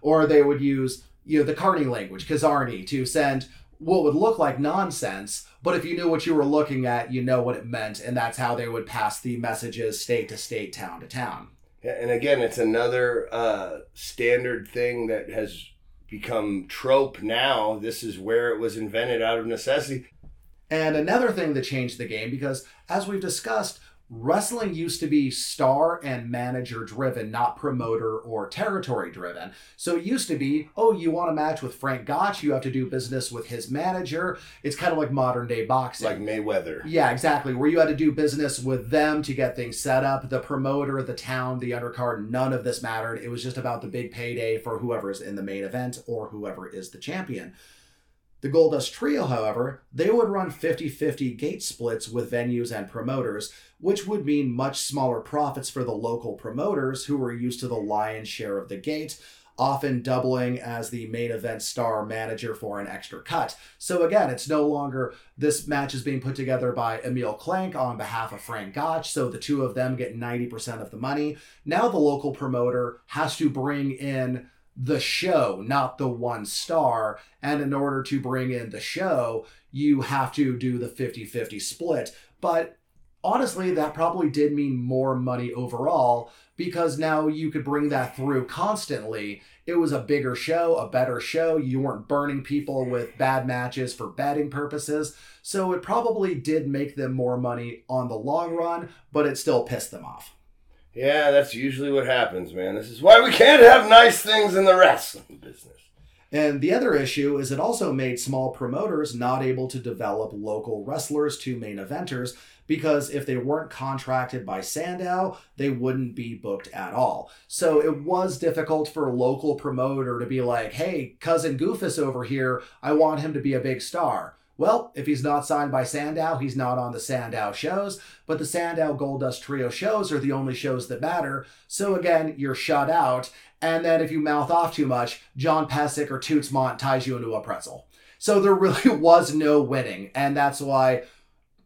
Or they would use you know the Carney language Kizarny to send what would look like nonsense, but if you knew what you were looking at, you know what it meant, and that's how they would pass the messages state to state, town to town. Yeah, and again, it's another uh, standard thing that has become trope now. This is where it was invented out of necessity. And another thing that changed the game, because as we've discussed, wrestling used to be star and manager driven, not promoter or territory driven. So it used to be, oh, you want a match with Frank Gotch, you have to do business with his manager. It's kind of like modern day boxing. Like Mayweather. Yeah, exactly. Where you had to do business with them to get things set up. The promoter, the town, the undercard, none of this mattered. It was just about the big payday for whoever's in the main event or whoever is the champion. The Gold Dust Trio, however, they would run 50 50 gate splits with venues and promoters, which would mean much smaller profits for the local promoters who were used to the lion's share of the gate, often doubling as the main event star manager for an extra cut. So again, it's no longer this match is being put together by Emil Klank on behalf of Frank Gotch, so the two of them get 90% of the money. Now the local promoter has to bring in the show, not the one star. And in order to bring in the show, you have to do the 50 50 split. But honestly, that probably did mean more money overall because now you could bring that through constantly. It was a bigger show, a better show. You weren't burning people with bad matches for betting purposes. So it probably did make them more money on the long run, but it still pissed them off. Yeah, that's usually what happens, man. This is why we can't have nice things in the wrestling business. And the other issue is it also made small promoters not able to develop local wrestlers to main eventers because if they weren't contracted by Sandow, they wouldn't be booked at all. So it was difficult for a local promoter to be like, hey, cousin Goofus over here, I want him to be a big star. Well, if he's not signed by Sandow, he's not on the Sandow shows, but the Sandow Gold Dust Trio shows are the only shows that matter. So again, you're shut out. And then if you mouth off too much, John Pesek or Toots Mondt ties you into a pretzel. So there really was no winning. And that's why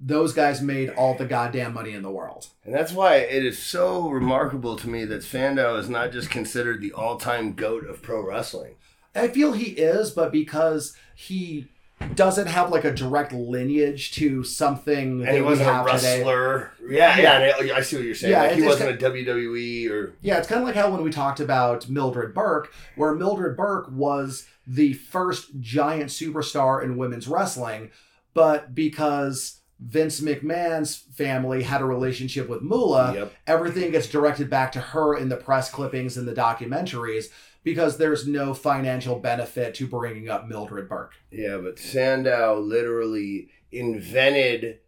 those guys made all the goddamn money in the world. And that's why it is so remarkable to me that Sandow is not just considered the all time GOAT of pro wrestling. I feel he is, but because he doesn't have like a direct lineage to something And he wasn't a today. wrestler. Yeah, yeah, and I I see what you're saying. Yeah, like he wasn't a WWE or Yeah, it's kind of like how when we talked about Mildred Burke, where Mildred Burke was the first giant superstar in women's wrestling, but because Vince McMahon's family had a relationship with Moolah, Yep. everything gets directed back to her in the press clippings and the documentaries because there's no financial benefit to bringing up Mildred Burke. Yeah, but Sandow literally invented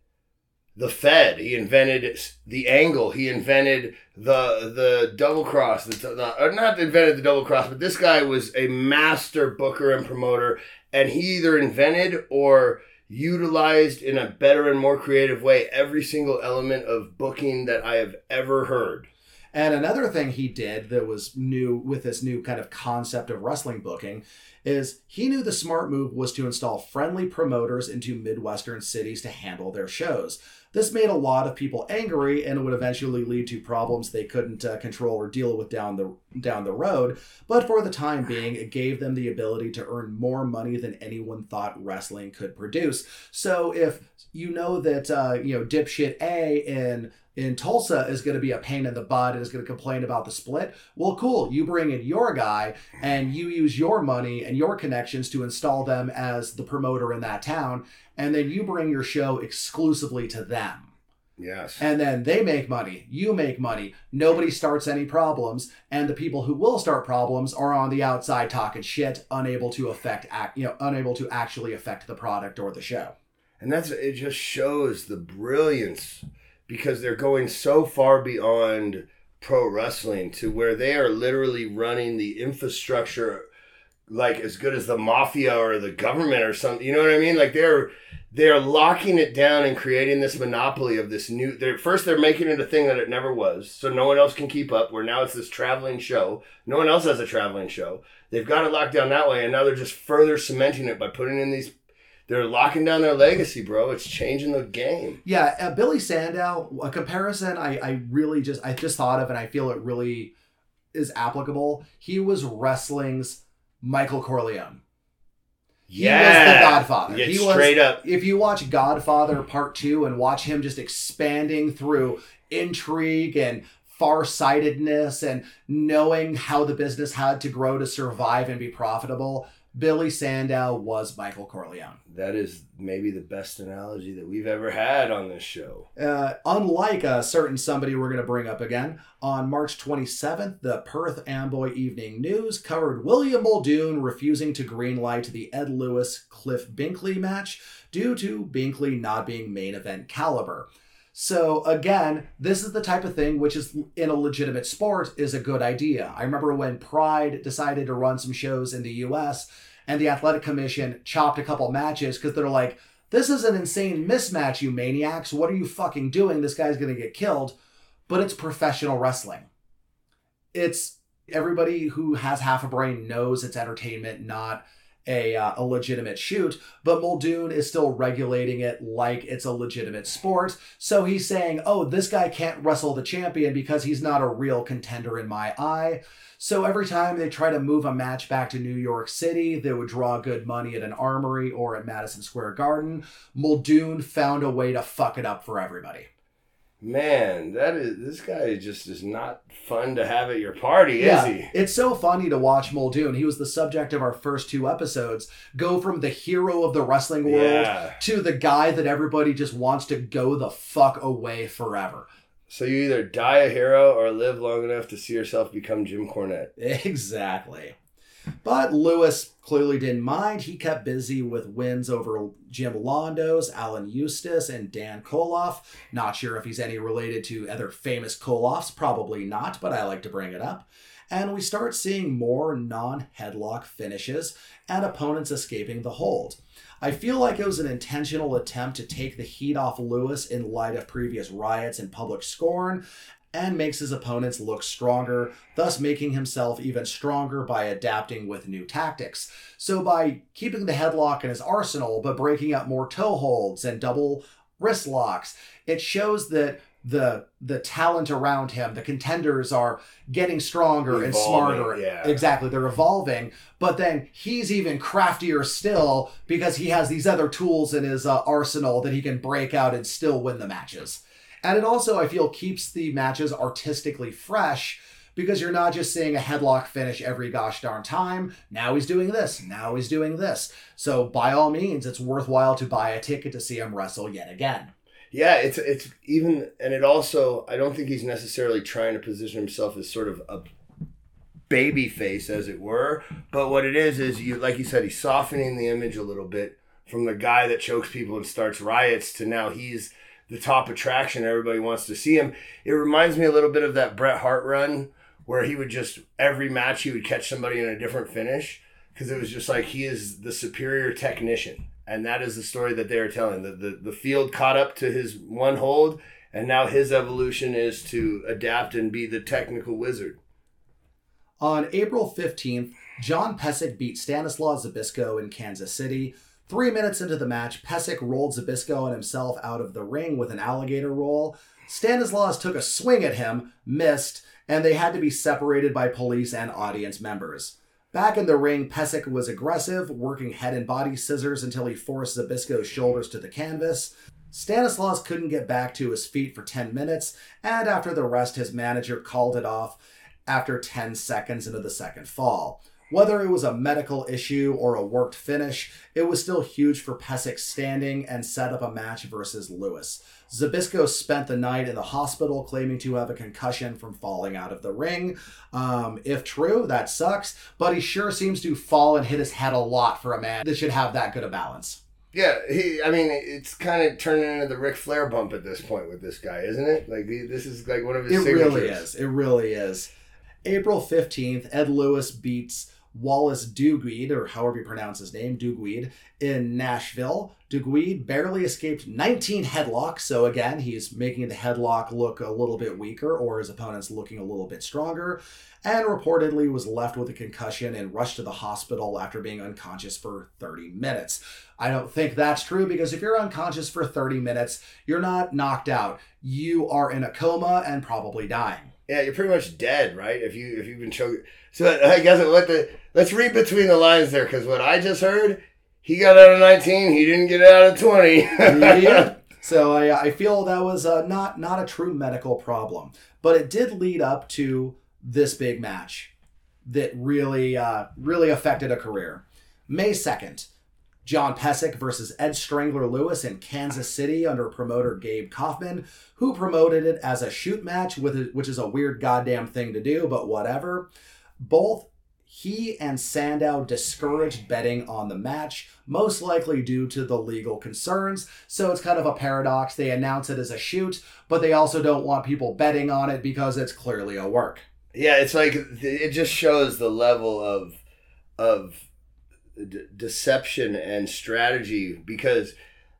the Fed. He invented the angle. He invented the the double cross. The, the, or not invented the double cross, but this guy was a master booker and promoter, and he either invented or utilized in a better and more creative way every single element of booking that I have ever heard. And another thing he did that was new with this new kind of concept of wrestling booking is he knew the smart move was to install friendly promoters into Midwestern cities to handle their shows. This made a lot of people angry and it would eventually lead to problems they couldn't uh, control or deal with down the down the road, but for the time being it gave them the ability to earn more money than anyone thought wrestling could produce. So if you know that uh, you know dipshit A in in Tulsa is going to be a pain in the butt and is going to complain about the split. Well, cool. You bring in your guy and you use your money and your connections to install them as the promoter in that town. And then you bring your show exclusively to them. Yes. And then they make money. You make money. Nobody starts any problems. And the people who will start problems are on the outside talking shit, unable to affect, act, you know, unable to actually affect the product or the show. And that's it just shows the brilliance because they're going so far beyond pro wrestling to where they are literally running the infrastructure like as good as the mafia or the government or something. You know what I mean? Like they're they're locking it down and creating this monopoly of this new. They're, first, they're making it a thing that it never was, so no one else can keep up. Where now it's this traveling show. No one else has a traveling show. They've got it locked down that way, and now they're just further cementing it by putting in these. They're locking down their legacy, bro. It's changing the game. Yeah, uh, Billy Sandow, a comparison I, I really just I just thought of and I feel it really is applicable. He was wrestling's Michael Corleone. He was the Godfather. Yeah, he was straight up. if you watch Godfather Part 2 and watch him just expanding through intrigue and farsightedness and knowing how the business had to grow to survive and be profitable, Billy Sandow was Michael Corleone. That is maybe the best analogy that we've ever had on this show. Uh, unlike a certain somebody we're going to bring up again, on March 27th, the Perth Amboy Evening News covered William Muldoon refusing to greenlight the Ed Lewis Cliff Binkley match due to Binkley not being main event caliber. So again, this is the type of thing which is in a legitimate sport is a good idea. I remember when Pride decided to run some shows in the US and the athletic commission chopped a couple matches because they're like, this is an insane mismatch, you maniacs. What are you fucking doing? This guy's gonna get killed. But it's professional wrestling. It's everybody who has half a brain knows it's entertainment, not a, uh, a legitimate shoot. But Muldoon is still regulating it like it's a legitimate sport. So he's saying, oh, this guy can't wrestle the champion because he's not a real contender in my eye. So every time they try to move a match back to New York City, they would draw good money at an armory or at Madison Square Garden. Muldoon found a way to fuck it up for everybody. Man, that is this guy just is not fun to have at your party, is he? It's so funny to watch Muldoon. He was the subject of our first two episodes. Go from the hero of the wrestling world Yeah. to the guy that everybody just wants to go the fuck away forever. So you either die a hero or live long enough to see yourself become Jim Cornette. Exactly. But Lewis clearly didn't mind. He kept busy with wins over Jim Londos, Alan Eustace, and Dan Koloff. Not sure if he's any related to other famous Koloffs, probably not, but I like to bring it up. And we start seeing more non headlock finishes and opponents escaping the hold. I feel like it was an intentional attempt to take the heat off Lewis in light of previous riots and public scorn, and makes his opponents look stronger, thus making himself even stronger by adapting with new tactics. So, by keeping the headlock in his arsenal but breaking up more toe holds and double wrist locks, it shows that the the talent around him, the contenders are getting stronger and smarter. yeah. Exactly, they're evolving. But then he's even craftier still because he has these other tools in his uh, arsenal that he can break out and still win the matches. And it also, I feel, keeps the matches artistically fresh because you're not just seeing a headlock finish every gosh darn time. Now he's doing this. Now he's doing this. So by all means, it's worthwhile to buy a ticket to see him wrestle yet again. Yeah, it's it's even, and it also. I don't think he's necessarily trying to position himself as sort of a baby face, as it were. But what it is is you, like you said, he's softening the image a little bit from the guy that chokes people and starts riots to now he's the top attraction. Everybody wants to see him. It reminds me a little bit of that Bret Hart run where he would just every match he would catch somebody in a different finish because it was just like he is the superior technician and that is the story that they are telling the, the the field caught up to his one hold and now his evolution is to adapt and be the technical wizard On April 15th, John Pesek beat Stanislaw Zbyszko in Kansas City. Three minutes into the match, Pesek rolled Zbyszko and himself out of the ring with an alligator roll. Stanislaus took a swing at him, missed, and they had to be separated by police and audience members. Back in the ring, Pesek was aggressive, working head and body scissors until he forced Zbyszko's shoulders to the canvas. Stanislaus couldn't get back to his feet for 10 minutes, and after the rest, his manager called it off after 10 seconds into the second fall. Whether it was a medical issue or a worked finish, it was still huge for Pesek's standing and set up a match versus Lewis. Zbyszko spent the night in the hospital claiming to have a concussion from falling out of the ring. Um, if true, that sucks, but he sure seems to fall and hit his head a lot for a man that should have that good a balance. yeah he i mean it's kind of turning into the Ric Flair bump at this point with this guy isn't it like this is like one of his It signatures really is. It really is. April 15th, Ed Lewis beats Wallace Duguid, or however you pronounce his name, Duguid, in Nashville. Duguid barely escaped 19 headlocks, so again, he's making the headlock look a little bit weaker, or his opponent's looking a little bit stronger, and reportedly was left with a concussion and rushed to the hospital after being unconscious for 30 minutes. I don't think that's true because if you're unconscious for 30 minutes, you're not knocked out. You are in a coma and probably dying. Yeah, you're pretty much dead, right? If you if you've been choked. So I guess what the let's read between the lines there, because what I just heard, he got out of 19, he didn't get out of 20. yeah. So I, I feel that was uh, not not a true medical problem, but it did lead up to this big match that really uh, really affected a career. May second, John Pesek versus Ed Strangler Lewis in Kansas City under promoter Gabe Kaufman, who promoted it as a shoot match, which is a weird goddamn thing to do, but whatever. Both he and Sandow discouraged betting on the match, most likely due to the legal concerns. So it's kind of a paradox. They announce it as a shoot, but they also don't want people betting on it because it's clearly a work. yeah, it's like it just shows the level of of deception and strategy because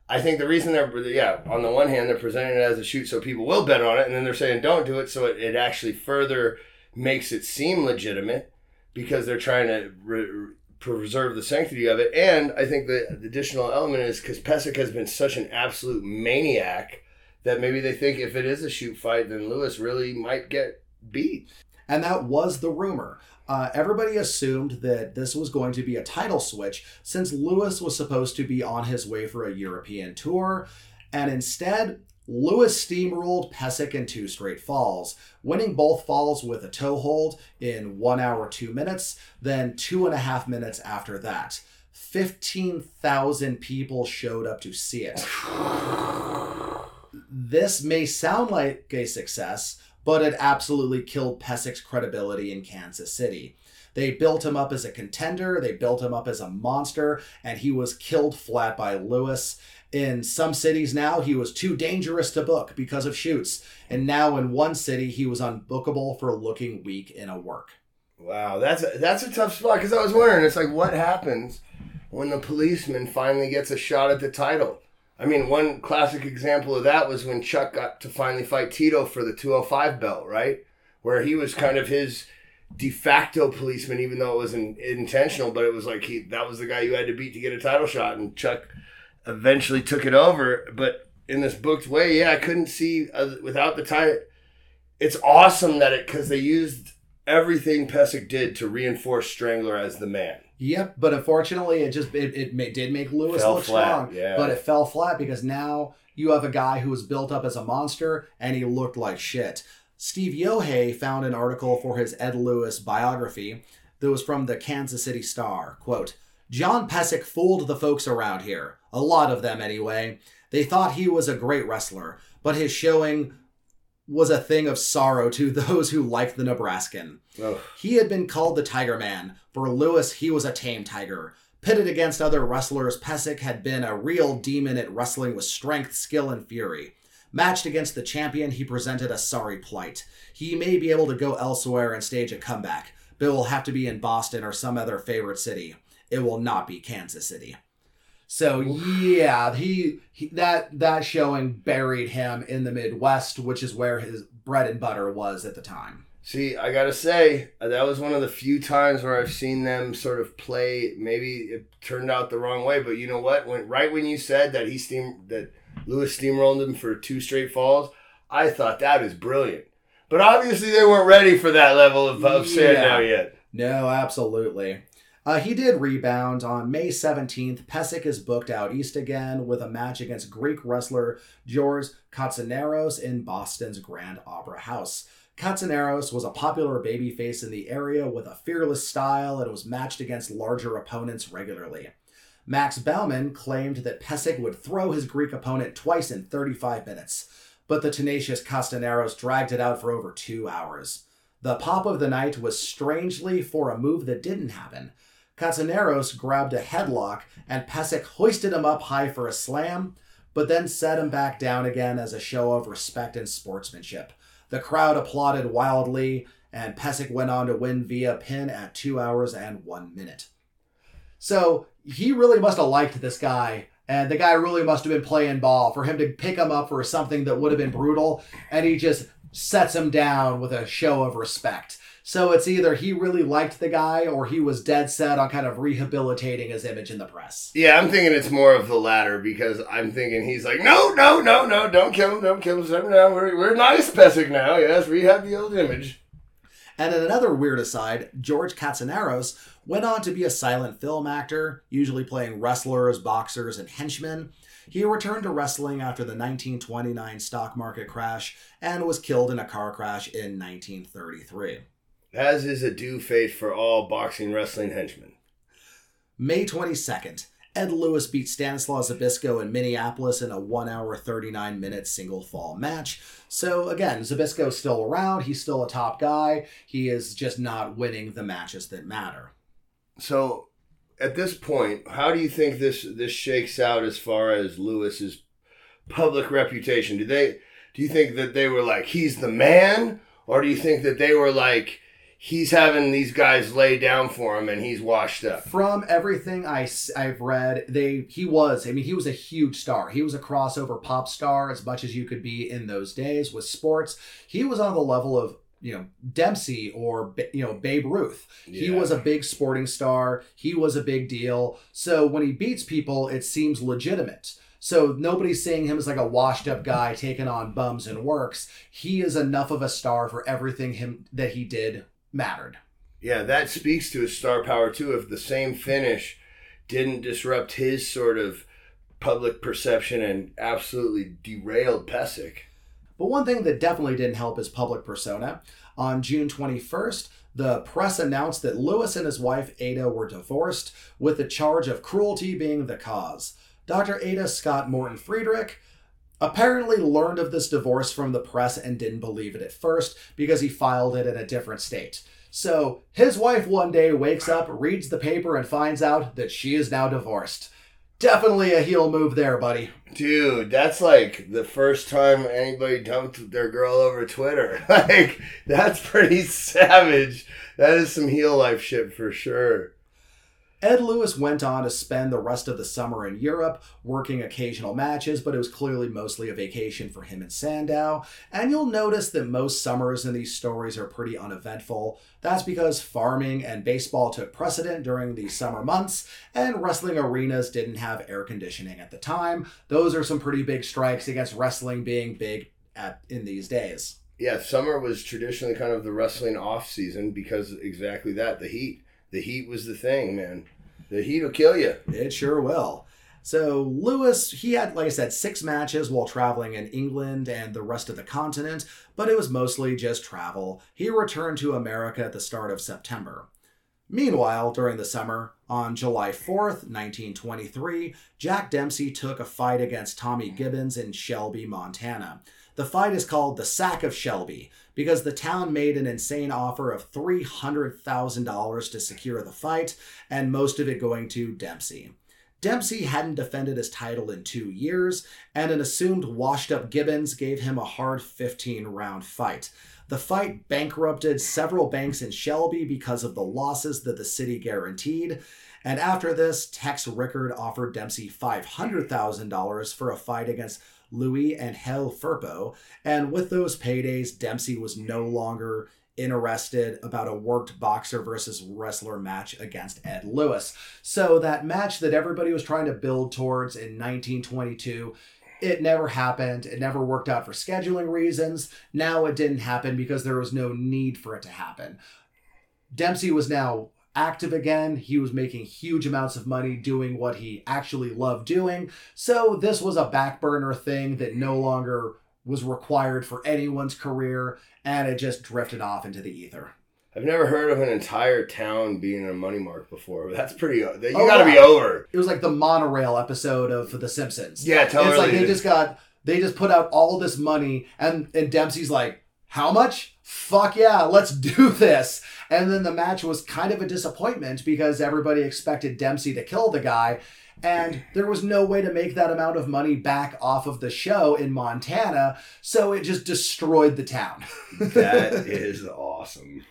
I think the reason they're yeah on the one hand they're presenting it as a shoot so people will bet on it and then they're saying don't do it so it, it actually further makes it seem legitimate because they're trying to re- preserve the sanctity of it and I think the, the additional element is because Pesek has been such an absolute maniac that maybe they think if it is a shoot fight then Lewis really might get beat And that was the rumor. Uh, everybody assumed that this was going to be a title switch since Lewis was supposed to be on his way for a European tour. And instead, Lewis steamrolled Pesek in two straight falls, winning both falls with a toe hold in one hour, two minutes, then two and a half minutes after that. 15,000 people showed up to see it. This may sound like a success, but it absolutely killed Pesek's credibility in Kansas City. They built him up as a contender, they built him up as a monster, and he was killed flat by Lewis. In some cities now, he was too dangerous to book because of shoots, and now in one city, he was unbookable for looking weak in a work. Wow, that's a, that's a tough spot because I was wondering, it's like what happens when the policeman finally gets a shot at the title? I mean, one classic example of that was when Chuck got to finally fight Tito for the 205 belt, right? Where he was kind of his de facto policeman, even though it wasn't intentional, but it was like he that was the guy you had to beat to get a title shot, and Chuck eventually took it over. But in this booked way, yeah, I couldn't see uh, without the tie. It's awesome that it because they used everything Pesek did to reinforce Strangler as the man. Yep, but unfortunately, it just it, it ma- did make Lewis Fell look flat, strong. yeah. But it fell flat because now you have a guy who was built up as a monster and he looked like shit. Steve Yohe found an article for his Ed Lewis biography that was from the Kansas City Star. Quote, John Pesek fooled the folks around here. A lot of them, anyway. They thought he was a great wrestler, but his showing was a thing of sorrow to those who liked the Nebraskan. Ugh. He had been called the Tiger Man. For Lewis, he was a tame tiger. Pitted against other wrestlers, Pesek had been a real demon at wrestling with strength, skill, and fury. Matched against the champion, he presented a sorry plight. He may be able to go elsewhere and stage a comeback, but it will have to be in Boston or some other favorite city. It will not be Kansas City. So yeah, he, he that that showing buried him in the Midwest, which is where his bread and butter was at the time. See, I gotta say that was one of the few times where I've seen them sort of play. Maybe it turned out the wrong way, but you know what? When right when you said that he steam that Lewis steamrolled him for two straight falls, I thought that is brilliant. But obviously they weren't ready for that level of, of Sandow yet. No, absolutely. Uh, he did rebound on May 17th. Pesek is booked out east again with a match against Greek wrestler George Katsaneros in Boston's Grand Opera House. Katsaneros was a popular babyface in the area with a fearless style and was matched against larger opponents regularly. Max Bauman claimed that Pesek would throw his Greek opponent twice in 35 minutes, but the tenacious Castaneros dragged it out for over two hours. The pop of the night was strangely for a move that didn't happen. Castaneros grabbed a headlock and Pesek hoisted him up high for a slam, but then set him back down again as a show of respect and sportsmanship. The crowd applauded wildly, and Pesek went on to win via pin at two hours and one minute. So he really must have liked this guy, and the guy really must have been playing ball for him to pick him up for something that would have been brutal, and he just sets him down with a show of respect. So it's either he really liked the guy or he was dead set on kind of rehabilitating his image in the press. Yeah, I'm thinking it's more of the latter because I'm thinking he's like, no, no, no, no, don't kill him, don't kill him. Down. We're, we're nice, Pesek now. Yes, rehab the old image. And in another weird aside, George Katsaneros went on to be a silent film actor, usually playing wrestlers, boxers, and henchmen. He returned to wrestling after the 1929 stock market crash and was killed in a car crash in 1933. As is a due fate for all boxing wrestling henchmen. May 22nd, Ed Lewis beat Stanislaw Zbyszko in Minneapolis in a 1 hour 39 minute single fall match. So again, Zbyszko's still around, he's still a top guy, he is just not winning the matches that matter. So, at this point, how do you think this this shakes out as far as Lewis's public reputation? Do they do you think that they were like he's the man, or do you think that they were like he's having these guys lay down for him and he's washed up? From everything I, I've read, they he was. I mean, he was a huge star. He was a crossover pop star as much as you could be in those days with sports. He was on the level of you know Dempsey or you know Babe Ruth. He was a big sporting star. He was a big deal. So when he beats people, it seems legitimate. So nobody's seeing him as like a washed up guy taking on bums and works. He is enough of a star for everything him that he did mattered. Yeah, that speaks to his star power too. If the same finish didn't disrupt his sort of public perception and absolutely derailed Pesek. But one thing that definitely didn't help his public persona, on June 21st, the press announced that Lewis and his wife Ada were divorced, with the charge of cruelty being the cause. Dr. Ada Scott Morton Friedrich apparently learned of this divorce from the press and didn't believe it at first because he filed it in a different state. So his wife one day wakes up, reads the paper, and finds out that she is now divorced. Definitely a heel move there, buddy. Dude, that's like the first time anybody dumped their girl over Twitter. Like, that's pretty savage. That is some heel life shit for sure. Ed Lewis went on to spend the rest of the summer in Europe, working occasional matches, but it was clearly mostly a vacation for him in Sandow. And you'll notice that most summers in these stories are pretty uneventful. That's because farming and baseball took precedent during the summer months, and wrestling arenas didn't have air conditioning at the time. Those are some pretty big strikes against wrestling being big at, in these days. Yeah, summer was traditionally kind of the wrestling off season because exactly that the heat. The heat was the thing, man. The heat will kill you. It sure will. So Lewis, he had, like I said, six matches while traveling in England and the rest of the continent, but it was mostly just travel. He returned to America at the start of September. Meanwhile, during the summer, on July 4th, 1923, Jack Dempsey took a fight against Tommy Gibbons in Shelby, Montana. The fight is called the Sack of Shelby because the town made an insane offer of $300,000 to secure the fight, and most of it going to Dempsey. Dempsey hadn't defended his title in two years, and an assumed washed up Gibbons gave him a hard 15 round fight. The fight bankrupted several banks in Shelby because of the losses that the city guaranteed. And after this, Tex Rickard offered Dempsey $500,000 for a fight against Luis Ángel Firpo. And with those paydays, Dempsey was no longer interested about a worked boxer versus wrestler match against Ed Lewis. So that match that everybody was trying to build towards in 1922 it never happened. It never worked out for scheduling reasons. Now it didn't happen because there was no need for it to happen. Dempsey was now active again. He was making huge amounts of money doing what he actually loved doing. So this was a back burner thing that no longer was required for anyone's career and it just drifted off into the ether. I've never heard of an entire town being a money mark before. That's pretty. You Oh, got to yeah. be over. It was like the monorail episode of The Simpsons. Yeah, totally. It's like they just got they just put out all this money and and Dempsey's like, "How much? Fuck yeah, let's do this." And then the match was kind of a disappointment because everybody expected Dempsey to kill the guy and there was no way to make that amount of money back off of the show in Montana, so it just destroyed the town. that is awesome.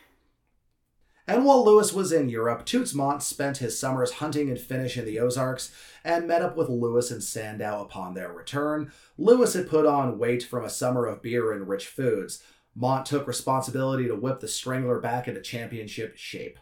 And while Lewis was in Europe, Toots Mondt spent his summers hunting and finish in the Ozarks and met up with Lewis and Sandow upon their return. Lewis had put on weight from a summer of beer and rich foods. Mondt took responsibility to whip the Strangler back into championship shape.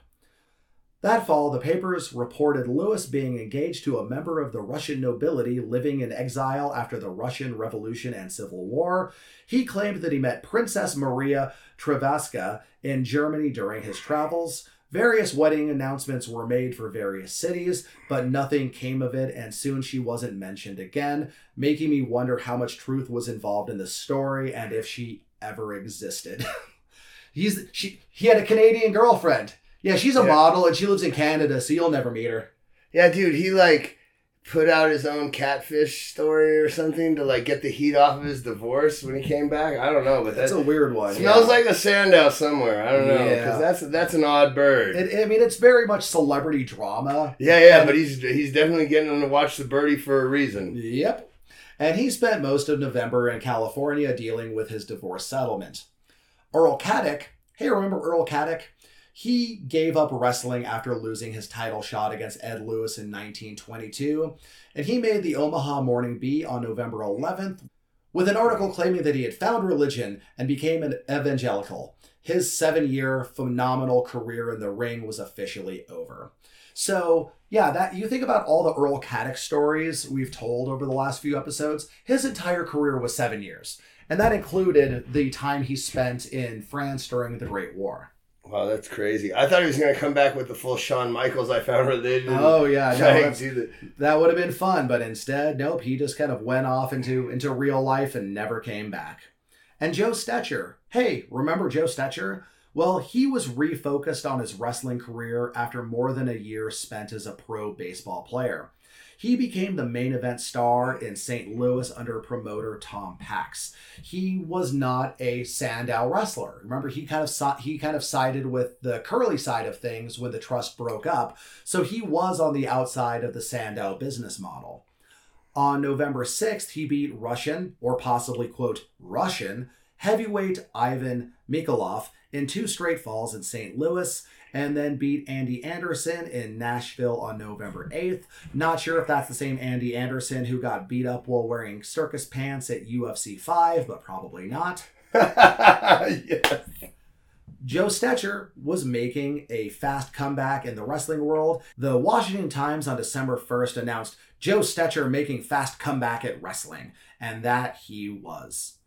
That fall, the papers reported Lewis being engaged to a member of the Russian nobility living in exile after the Russian Revolution and Civil War. He claimed that he met Princess Maria Trevaska in Germany during his travels. Various wedding announcements were made for various cities, but nothing came of it, and soon she wasn't mentioned again, making me wonder how much truth was involved in the story and if she ever existed. He's she he had a Canadian girlfriend. Yeah, she's a Yeah. model and she lives in Canada, so you'll never meet her. Yeah, dude, he like put out his own catfish story or something to like get the heat off of his divorce when he came back. I don't know, but That's that a weird one. smells yeah. like a Sandow somewhere. I don't know Yeah. because that's that's an odd bird. It, I mean, it's very much celebrity drama. yeah, yeah, but he's he's definitely getting to watch the birdie for a reason. Yep. And he spent most of November in California dealing with his divorce settlement. Earl Caddick, hey, remember Earl Caddick? He gave up wrestling after losing his title shot against Ed Lewis in 1922, and he made the Omaha Morning Bee on November 11th with an article claiming that he had found religion and became an evangelical. His seven year phenomenal career in the ring was officially over. So, yeah, that you think about all the Earl Caddick stories we've told over the last few episodes, his entire career was seven years. And that included the time he spent in France during the Great War. Wow, that's crazy. I thought he was gonna come back with the full Shawn Michaels. I found religion. Oh yeah, no, Trying that's- to do the- that would have been fun, but instead, nope, he just kind of went off into into real life and never came back. And Joe Stecher, hey, remember Joe Stetcher? Well, he was refocused on his wrestling career after more than a year spent as a pro baseball player. He became the main event star in St. Louis under promoter Tom Packs. He was not a Sandow wrestler. Remember, he kind of he kind of sided with the Curley side of things when the trust broke up, so he was on the outside of the Sandow business model. On November 6th, he beat Russian, or possibly, quote, Russian, heavyweight Ivan Mikolov in two straight falls in St. Louis, and then beat Andy Anderson in Nashville on November 8th. Not sure if that's the same Andy Anderson who got beat up while wearing circus pants at UFC 5, but probably not. yes. Joe Stecher was making a fast comeback in the wrestling world. The Washington Times on December 1st announced Joe Stecher making fast comeback at wrestling, and that he was.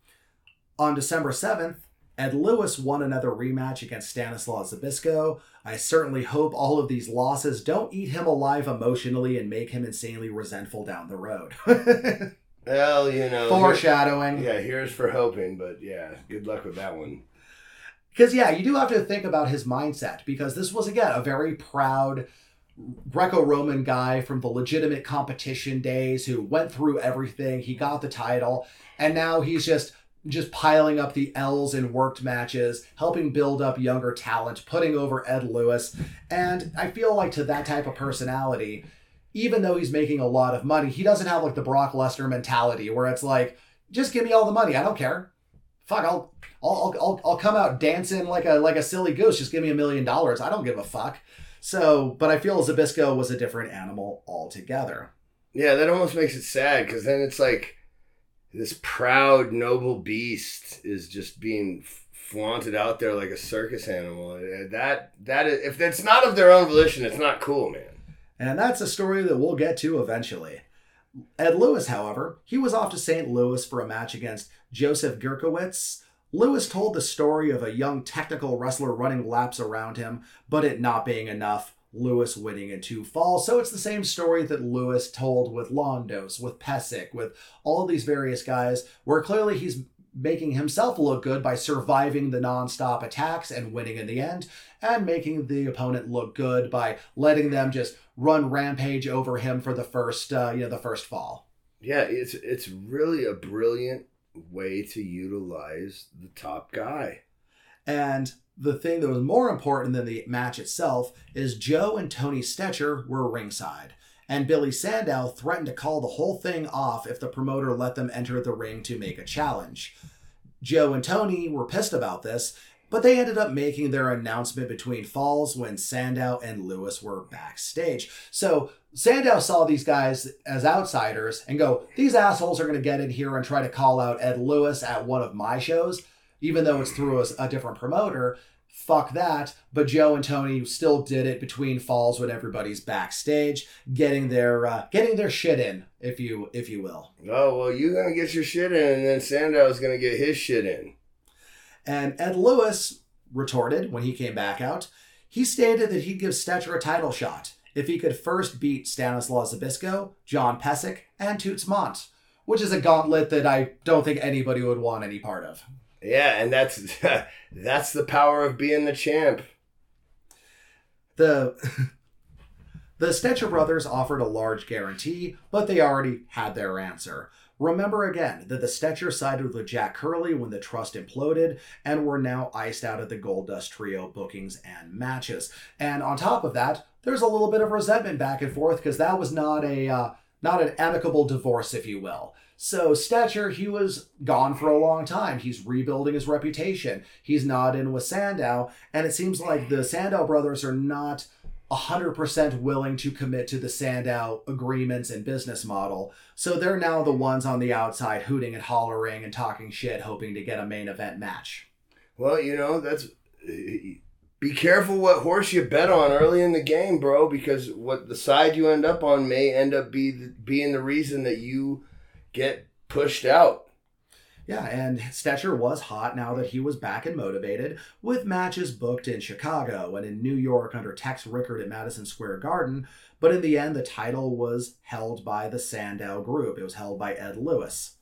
On December 7th, Ed Lewis won another rematch against Stanislaw Zbyszko. I certainly hope all of these losses don't eat him alive emotionally and make him insanely resentful down the road. Well, you know. Foreshadowing. Yeah, here's for hoping, but yeah, good luck with that one. Because, yeah, you do have to think about his mindset because this was, again, a very proud Greco Roman guy from the legitimate competition days who went through everything. He got the title, and now he's just just piling up the L's in worked matches, helping build up younger talent, putting over Ed Lewis. And I feel like to that type of personality, even though he's making a lot of money, he doesn't have like the Brock Lesnar mentality where it's like, just give me all the money. I don't care. Fuck, I'll I'll I'll, I'll come out dancing like a like a silly goose. Just give me a million dollars. I don't give a fuck. So, but I feel Zbyszko was a different animal altogether. Yeah, that almost makes it sad because then it's like this proud, noble beast is just being flaunted out there like a circus animal. And That that is, if it's not of their own volition, it's not cool, man. And that's a story that we'll get to eventually. Ed Lewis, however, he was off to St. Louis for a match against Joseph Gierkowitz. Lewis told the story of a young technical wrestler running laps around him, but it not being enough, Lewis winning in two falls. So it's the same story that Lewis told with Londos, with Pesek, with all these various guys, where clearly he's making himself look good by surviving the non-stop attacks and winning in the end, and making the opponent look good by letting them just run rampage over him for the first, uh, you know, the first fall. Yeah, it's it's really a brilliant way to utilize the top guy. And the thing that was more important than the match itself is Joe and Tony Stecher were ringside. And Billy Sandow threatened to call the whole thing off if the promoter let them enter the ring to make a challenge. Joe and Tony were pissed about this, but they ended up making their announcement between falls when Sandow and Lewis were backstage. So Sandow saw these guys as outsiders and go, These assholes are going to get in here and try to call out Ed Lewis at one of my shows, even though it's through a, a different promoter. Fuck that. But Joe and Tony still did it between falls when everybody's backstage, getting their uh, getting their shit in, if you if you will. Oh well, you're gonna get your shit in, and then Sandow's gonna get his shit in. And Ed Lewis retorted when he came back out. He stated that he'd give Stecher a title shot if he could first beat Stanislaw Zbyszko, John Pesek, and Toots Mondt, which is a gauntlet that I don't think anybody would want any part of. Yeah, and that's that's the power of being the champ. The the Stecher brothers offered a large guarantee, but they already had their answer. Remember again that the Stecher sided with Jack Curley when the trust imploded and were now iced out of the Gold Dust Trio bookings and matches. And on top of that, there's a little bit of resentment back and forth because that was not a uh, not an amicable divorce, if you will. So Stecher, he was gone for a long time. He's rebuilding his reputation. He's not in with Sandow, and it seems like the Sandow brothers are not 100% willing to commit to the Sandow agreements and business model. So they're now the ones on the outside hooting and hollering and talking shit, hoping to get a main event match. Well, you know that's. Be careful what horse you bet on early in the game, bro, because what the side you end up on may end up be being the reason that you get pushed out. Yeah, and Stecher was hot now that he was back and motivated, with matches booked in Chicago and in New York under Tex Rickard at Madison Square Garden. But in the end, the title was held by the Sandow Group. It was held by Ed Lewis.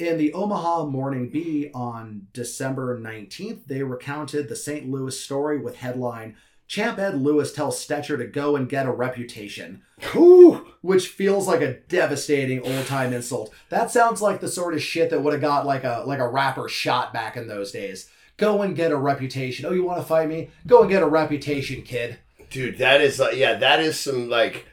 In the Omaha Morning Bee on December 19th, they recounted the St. Louis story with headline Champ Ed Lewis tells Stecher to go and get a reputation. Ooh. Which feels like a devastating old time insult. That sounds like the sort of shit that would have got like a like a rapper shot back in those days. Go and get a reputation. Oh, you want to fight me? Go and get a reputation, kid. Dude, that is like yeah, that is some like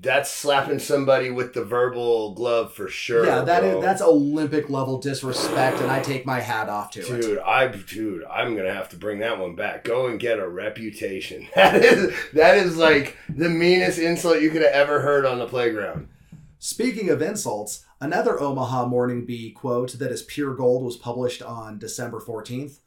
that's slapping somebody with the verbal glove for sure. yeah, that is that's Olympic level disrespect, and I take my hat off to it. Dude, I dude, I'm gonna have to bring that one back. Go and get a reputation. That is that is like the meanest insult you could have ever heard on the playground. Speaking of insults, another Omaha Morning Bee quote that is pure gold was published on December 14th.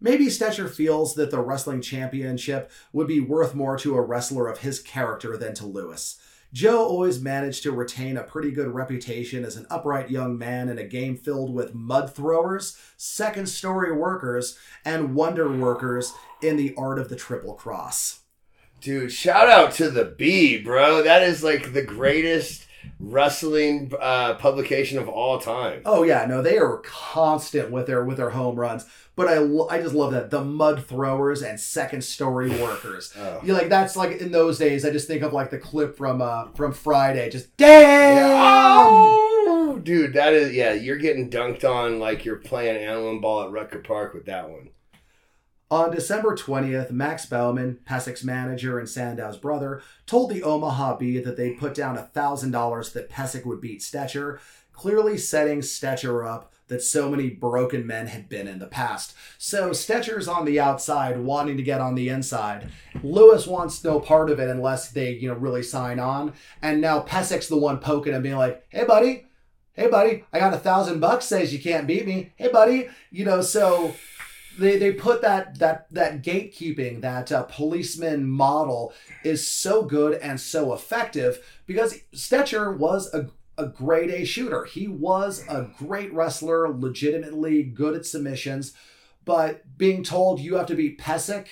Maybe Stecher feels that the wrestling championship would be worth more to a wrestler of his character than to Lewis. Joe always managed to retain a pretty good reputation as an upright young man in a game filled with mud throwers, second story workers, and wonder workers in the art of the triple cross. Dude, shout out to the B, bro. That is like the greatest wrestling uh, publication of all time. Oh yeah, no, they are constant with their with their home runs. But I, I just love that the mud throwers and second story workers. Oh. You like that's like in those days. I just think of like the clip from uh from Friday. Just damn. Oh, dude, that is yeah. You're getting dunked on like you're playing Allen ball at Rucker Park with that one. On December 20th, Max Bauman, Pesek's manager and Sandow's brother, told the Omaha Bee that they'd put down $1,000 that Pesek would beat Stecher, clearly setting Stecher up that so many broken men had been in the past. So Stecher's on the outside wanting to get on the inside. Lewis wants no part of it unless they, you know, really sign on. And now Pesek's the one poking and being like, "Hey buddy, hey buddy, I got a thousand bucks says you can't beat me. Hey buddy, you know, so they, they put that that that gatekeeping that uh, policeman model is so good and so effective because Stecher was a a grade A shooter. He was a great wrestler, legitimately good at submissions, but being told you have to beat Pesek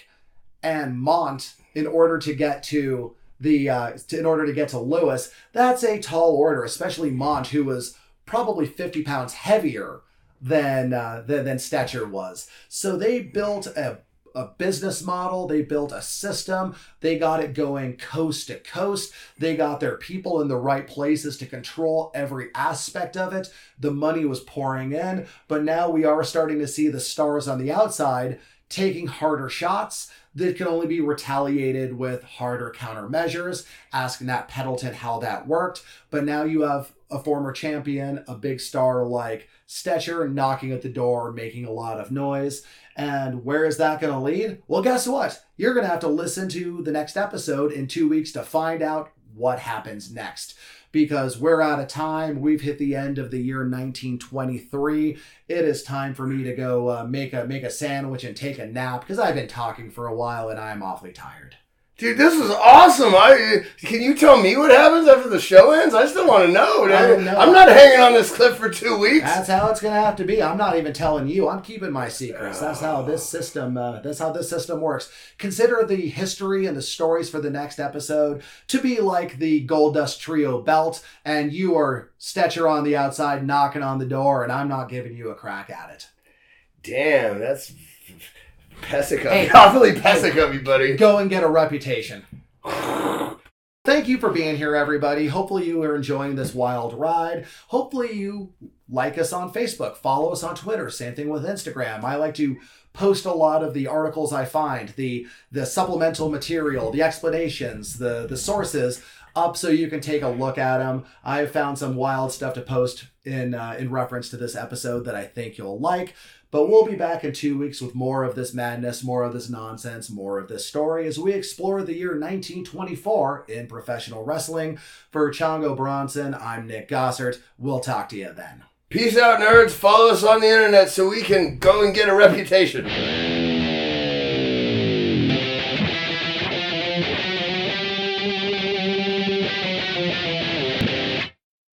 and Mondt in order to get to the uh, to, in order to get to Lewis, that's a tall order, especially Mondt, who was probably 50 pounds heavier than uh, than, than Stecher was. So they built a a business model. They built a system. They got it going coast to coast. They got their people in the right places to control every aspect of it. The money was pouring in, but now we are starting to see the stars on the outside taking harder shots that can only be retaliated with harder countermeasures. Ask Nat Pendleton how that worked. But now you have a former champion, a big star like Stecher knocking at the door, making a lot of noise. And where is that going to lead? Well, guess what? You're going to have to listen to the next episode in two weeks to find out what happens next. Because we're out of time. We've hit the end of the year 1923. It is time for me to go uh, make a make a sandwich and take a nap because I've been talking for a while and I'm awfully tired. Dude, this is awesome. I can you tell me what happens after the show ends? I still want to know. I don't know. I'm not hanging on this cliff for two weeks. That's how it's gonna have to be. I'm not even telling you. I'm keeping my secrets. That's how this system. Uh, that's how this system works. Consider the history and the stories for the next episode to be like the Gold Dust Trio belt, and you are Stecher on the outside knocking on the door, and I'm not giving you a crack at it. Damn, that's Pesek of Hey. Awfully Pesek of you, buddy. Go and get a reputation. Thank you for being here, everybody. Hopefully, you are enjoying this wild ride. Hopefully, you like us on Facebook, follow us on Twitter. Same thing with Instagram. I like to post a lot of the articles I find, the the supplemental material, the explanations, the the sources up so you can take a look at them. I have found some wild stuff to post in uh, in reference to this episode that I think you'll like. But we'll be back in two weeks with more of this madness, more of this nonsense, more of this story as we explore the year 1924 in professional wrestling. For Chongo Bronson, I'm Nick Gossert. We'll talk to you then. Peace out, nerds. Follow us on the internet so we can go and get a reputation.